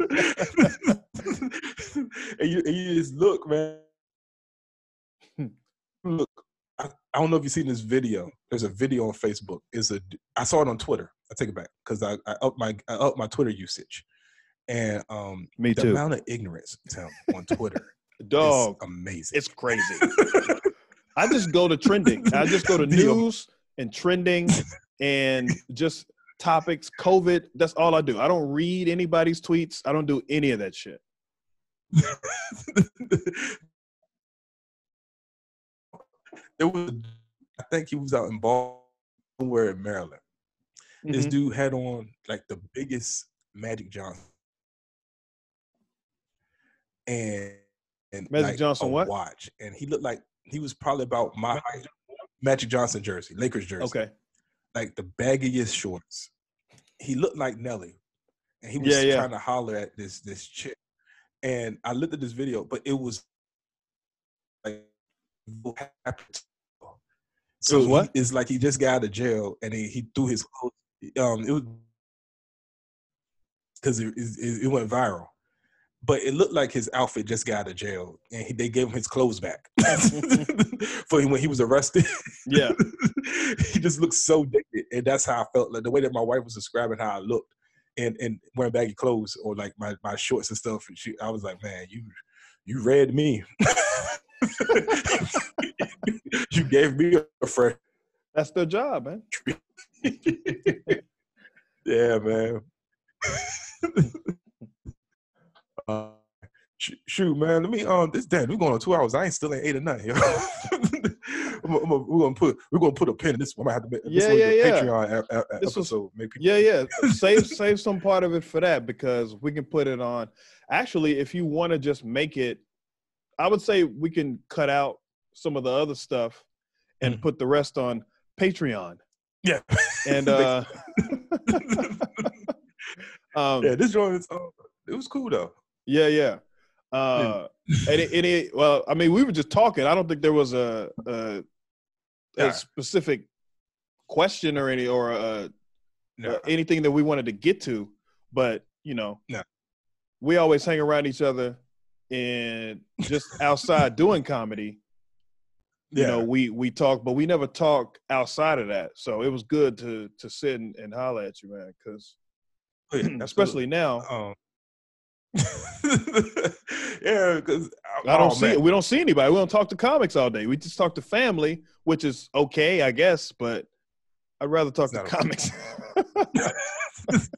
and you and you just look, man. Look, I, don't know if you've seen this video. There's a video on Facebook. It's a I saw it on Twitter. I take it back because I, I up my I up my Twitter usage. And um Me the too. amount of ignorance Tim, on Twitter Dog, is amazing. it's crazy. I just go to trending. I just go to news and trending and just topics, COVID. That's all I do. I don't read anybody's tweets. I don't do any of that shit. It was I think he was out in Baltimore in Maryland. This Mhm. dude had on like the biggest Magic Johnson. And, and Magic like, Johnson what? watch. And he looked like he was probably about my height. Magic Johnson jersey, Lakers jersey. Okay. Like the baggiest shorts. He looked like Nelly. And he was Yeah, yeah. trying to holler at this this chick. And I looked at this video, but it was so what? it's like he just got out of jail and he, he threw his clothes. Um, it was because it, it, it went viral, but it looked like his outfit just got out of jail and he, they gave him his clothes back for him when he was arrested. Yeah. he just looked so dated, and that's how I felt. Like the way that my wife was describing how I looked, and and wearing baggy clothes or like my my shorts and stuff. And she, I was like, man, you you read me. you gave me a fresh. That's their job, man. yeah, man. uh, sh- shoot, man. Let me um. This damn, we're going on two hours. I ain't still ain't eight or nine. Yo. I'm I'm we're gonna put we're gonna put a pin in this. one. I might have to make Yeah, yeah, yeah. Patreon a, a, a This was- episode. Make people, Yeah, yeah. save save some part of it for that because we can put it on. Actually, if you want to just make it, I would say we can cut out some of the other stuff and Mm. put the rest on Patreon. yeah. And uh um yeah, this joint is uh, it was cool though. yeah, yeah. Uh and it, and it, well, I mean, we were just talking. I don't think there was a a, Yeah. a specific question or any or a No, uh, anything that we wanted to get to, but you know, No. we always hang around each other and just outside doing comedy. You yeah, know, we we talk, but we never talk outside of that. So it was good to to sit and, and holler at you, man, because Oh, yeah, especially now, um. yeah, because I don't see we don't see anybody. We don't talk to comics all day. We just talk to family, which is okay, I guess, but I'd rather talk It's to comics.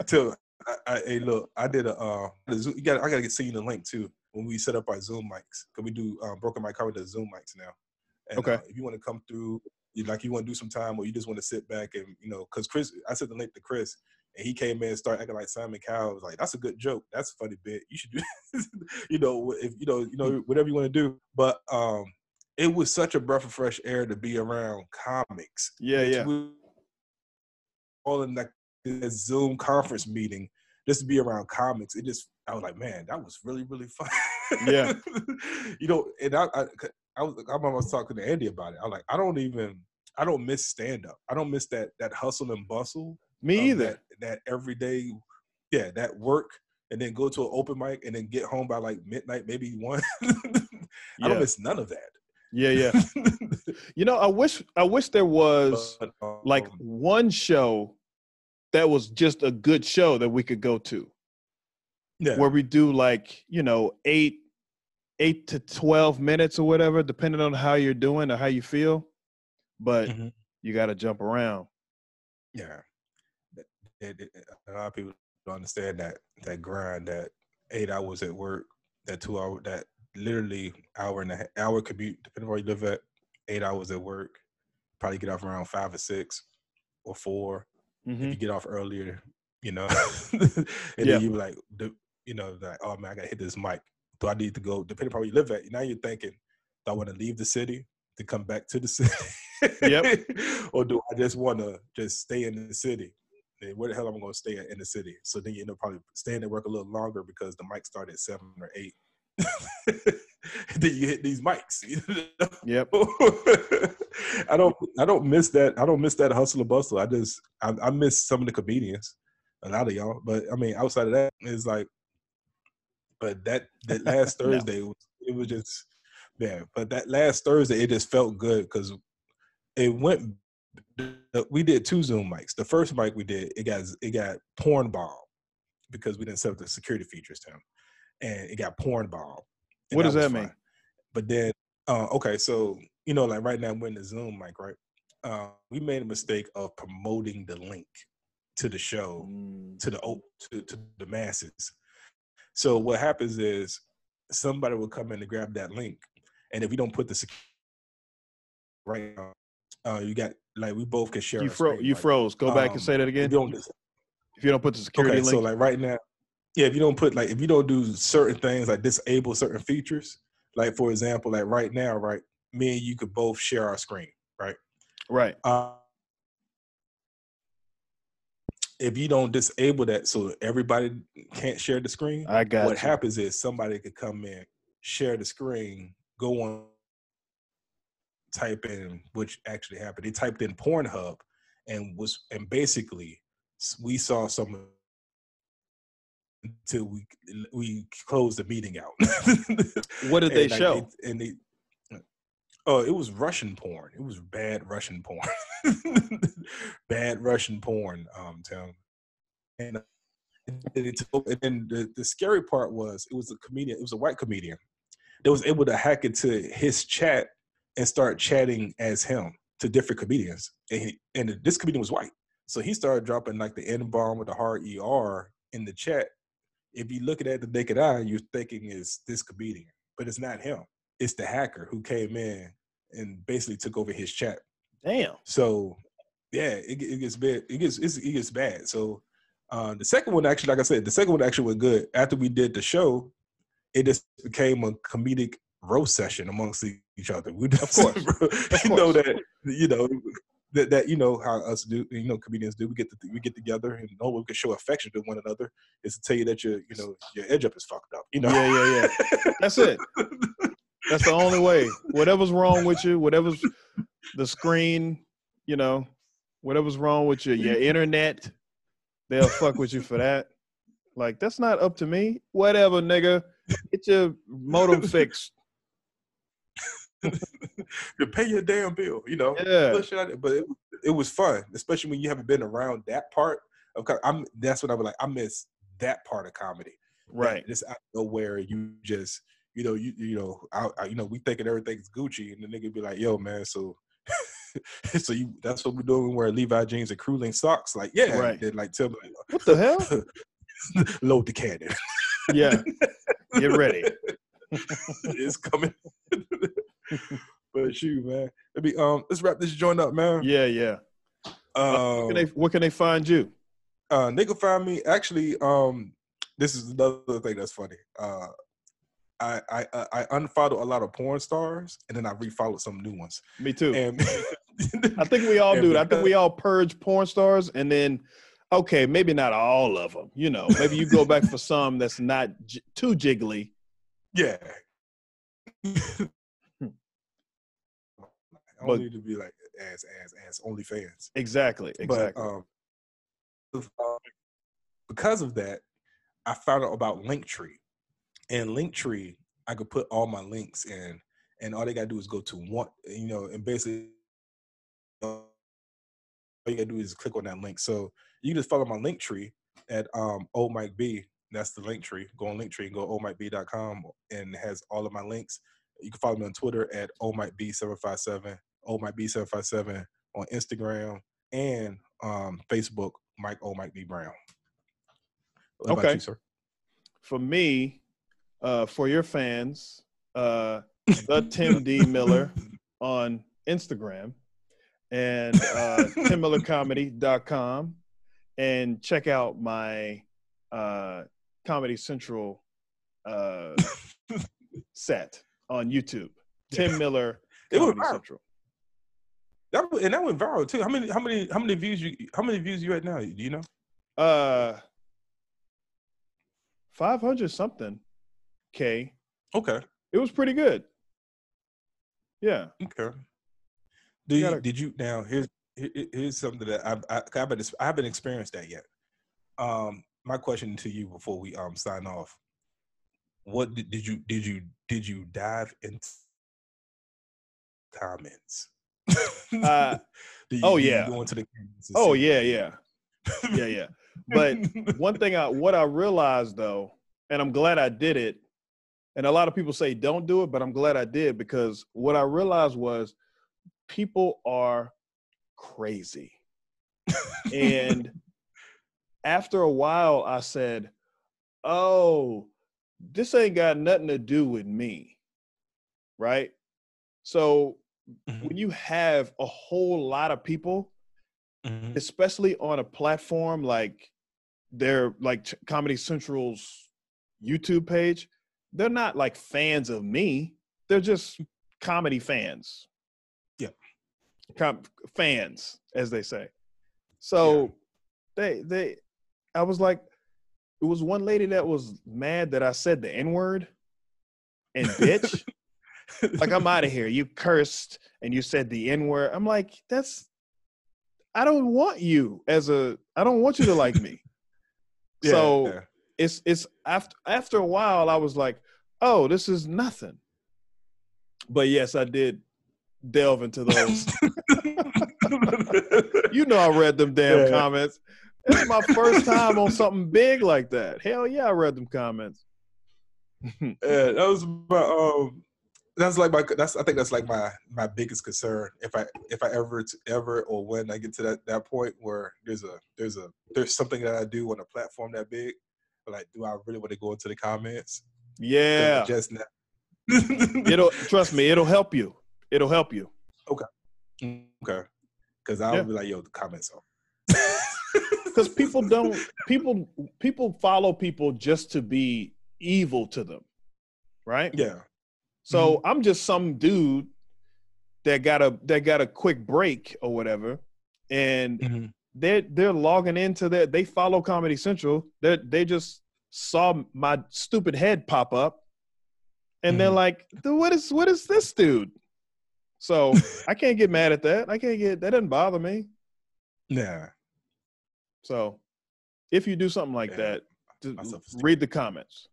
Till I, I, hey, look, I did a. Uh, you got. I gotta get see you the link too when we set up our Zoom mics because we do um, broken mic cover the Zoom mics now. And, Okay. Uh, if you want to come through, you like you want to do some time, or you just want to sit back and you know, because Chris, I sent the link to Chris, and he came in and started acting like Simon Cowell. I was like, that's a good joke. That's a funny bit. You should do, you know, if you know, you know, whatever you want to do. But um, it was such a breath of fresh air to be around comics yeah, yeah. all in like this Zoom conference meeting just to be around comics. It just I was like, man, that was really really fun. Yeah. you know, and I I, I was I was talking to Andy about it. I was like, I don't even I don't miss stand up. I don't miss that that hustle and bustle. Me either. That, that everyday, yeah, that work. And then go to an open mic and then get home by like midnight, maybe one. I Yeah. don't miss none of that. Yeah, yeah. You know, I wish I wish there was But, um, like one show that was just a good show that we could go to yeah. where we do like you know eight eight to 12 minutes or whatever depending on how you're doing or how you feel but Mhm. you got to jump around Yeah, it- it- a lot of people don't understand that that grind, that eight hours at work, that two hour, that literally hour and a half, hour commute, depending on where you live at, eight hours at work. Probably get off around five or six or 4 If you mm-hmm. get off earlier, you know, and Yeah. then you be like, you know, like, oh man, I gotta hit this mic. Do I need to go? Depending on where you live at, now you're thinking, do I want to leave the city to come back to the city? Yep. or do I just want to just stay in the city? Then where the hell am I going to stay in the city? So then you end up probably staying at work a little longer because the mic started at seven or eight, then you hit these mics. you know? Yep. I don't I don't miss that I don't miss that hustle and bustle. I just I, I miss some of the comedians, a lot of y'all. But I mean, outside of that, it's like, but that that last Thursday was it was just yeah. But that last Thursday, it just felt good because it went. We did two Zoom mics. The first mic we did, it got it got porn bomb because we didn't set up the security features to him, and it got porn bomb. What does that mean? fun. But then, uh, okay, so you know, like right now we're in the Zoom mic, right? Uh, we made a mistake of promoting the link to the show Mm, to the to, to the masses. So what happens is somebody will come in to grab that link, and if you don't put the sec- right, now, uh, you got like we both can share. You fro- screen, you froze. Go back Um, and say that If again. you don't, If you don't put the security okay, link, so like right now, yeah, if you don't put like if you don't do certain things like disable certain features, like for example, like right now, right, me and you could both share our screen, right? right? Uh, if you don't disable that so everybody can't share the screen, I got what you. happens is somebody could come in, share the screen, go on, type in, which actually happened. They typed in Pornhub, and was and basically we saw some until we we closed the meeting out. What did they And, like, show? and they, oh, it was Russian porn. It was bad Russian porn. bad Russian porn. Um, Tim. And, and, and the, the scary part was it was a comedian. It was a white comedian that was able to hack into his chat and start chatting as him to different comedians. And, he, and this comedian was white, so he started dropping like the N bomb with the hard er in the chat. If you look at it at the naked eye, you're thinking it's this comedian, but it's not him. It's the hacker who came in and basically took over his chat. Damn. So yeah, it, it gets bad. It gets it's, it gets bad. So uh, the second one actually, like I said, the second one actually was good. After we did the show, it just became a comedic roast session amongst each other. We of course. you know that you know that, that you know how us do you know comedians do. We get to, we get together and oh we can show affection to one another is to tell you that your you know your edge up is fucked up. You know. Yeah, yeah, yeah. That's it. That's the only way. Whatever's wrong with you, whatever's the screen, you know, whatever's wrong with your your internet, they'll fuck with you for that. Like that's not up to me. Whatever, nigga. Get your modem fixed. to pay your damn bill, you know. Yeah. Little shit like that. But it, it was fun, especially when you haven't been around that part of. I'm that's what I was like. I miss that part of comedy. Right. Just out of nowhere, you just you know you you know I, I you know we thinking everything's Gucci, and the nigga be like, "Yo, man, so." so you that's what we're doing. We wear Levi jeans and crew link socks. Like, yeah, Right. Then like tell me, What the hell? load the cannon. Yeah. Get ready. it's coming. but shoot, man. Let me um let's wrap this joint up, man. Yeah, yeah. Um, Where can they, where can they find you? uh they can find me actually um this is another thing that's funny uh I, I I- I unfollowed a lot of porn stars and then I refollowed some new ones. Me too. And I think we all do. that. I think we all purge porn stars, and then, okay, maybe not all of them. You know, maybe you go back for some that's not j- too jiggly. yeah. I But- need to be like as as as OnlyFans. Exactly. Exactly. But um, uh, because of that, I found out about Linktree. And Linktree, I could put all my links in, and all they gotta do is go to one, you know, and basically all you gotta do is click on that link. So you can just follow my Linktree at um old Mike B. That's the Linktree. Go on Linktree and go oldmikeb.com and it has all of my links. You can follow me on Twitter at oldmikeb757, oldmikeb757 on Instagram and um, Facebook, Mike O Mike B Brown. What Okay. you, sir? for me, uh, for your fans, uh, the Tim D Miller on Instagram and uh, timmillercomedy.com and check out my uh, Comedy Central uh, set on YouTube. Tim Miller Comedy. Central. That and that went viral too. How many? How many? How many views you? How many views you at now? Do you know? Uh, 500 something K. Okay. It was pretty good. Yeah. Okay. Do you, gotta- did you now? Here's here- here- here's something that I've I, I haven't I haven't experienced that yet. Um, my question to you before we um sign off: What did, did you did you did you dive into comments? Uh, you, oh, yeah. go into the Oh yeah, yeah, yeah, yeah. But one thing I what I realized though, and I'm glad I did it, and a lot of people say don't do it, but I'm glad I did because what I realized was people are crazy. and after a while I said, "Oh, this ain't got nothing to do with me." Right? So Mhm, when you have a whole lot of people mhm. especially on a platform like their like Comedy Central's YouTube page, they're not like fans of me. They're just comedy fans. Yeah. Com- fans, as they say. So they they I was like, it was one lady that was mad that I said the N-word and bitch. Like I'm out of here. You cursed and you said the N word. I'm like, that's I don't want you as a I don't want you to like me. Yeah, so yeah. it's it's after after a while I was like, oh, this is nothing. But yes, I did delve into those. you know I read them damn Yeah. comments. It's my first time on something big like that. Hell yeah, I read them comments. Yeah, that was my um. That's like my. That's I think that's like my my biggest concern. If I if I ever ever or when I get to that that point where there's a there's a there's something that I do on a platform that big, like do I really want to go into the comments? yeah. Just now. It'll trust me, it'll help you. It'll help you. okay. Okay, because I'll Yeah. be like, yo, the comments are. because people don't people people follow people just to be evil to them right Yeah. So i'm just some dude that got a that got a quick break or whatever and Mhm. they're they're logging into that they follow comedy central they they just saw my stupid head pop up and they're Mhm. like what is what is this dude so i can't get mad at that i can't get that doesn't bother me Yeah. So if you do something like Yeah. that, read the comments.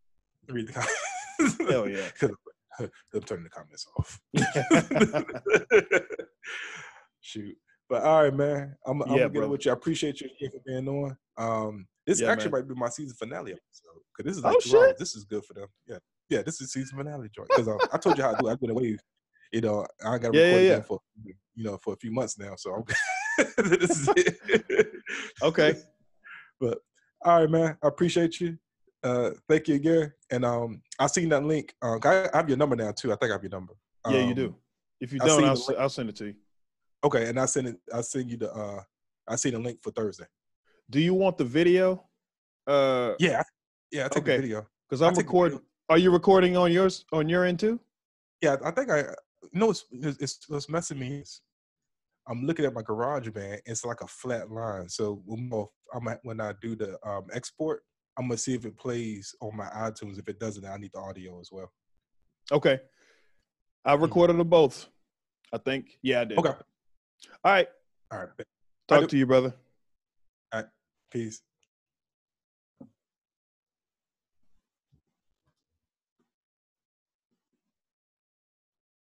Read the comments. Hell yeah. I'm turning the comments off. Shoot. But all right, man. I'm, I'm Yeah, gonna get it with you. I appreciate you for being on. Um, this Yeah, actually man. might be my season finale episode because this is Oh, like two hours. shit. This is good for them. Yeah, yeah. This is season finale joint because um, I told you how I do. it. I've been away. You know, I got to Yeah, record yeah, yeah. for you know for a few months now. So this is it. Okay. But all right, man. I appreciate you. Uh, thank you again. And um, I seen that link. Um, I I have your number now too. I think I have your number. Yeah, you Um, do. If you don't, I'll, I'll, send it to you. Okay, and I send it. I send you the. uh I see the link for Thursday. Do you want the video? Uh, Yeah, yeah. I take Okay. the video. because I I'm recording. Are you recording on yours on your end too? Yeah, I think I. No, it's it's, it's what's messing me. is I'm looking at my GarageBand. It's like a flat line. So when I'm at, when I do the um, export, I'm gonna see if it plays on my iTunes. If it doesn't, I need the audio as well. Okay. I mm-hmm. recorded them both. I think. Yeah, I did. Okay. All right. All right. Talk to you, brother. Peace.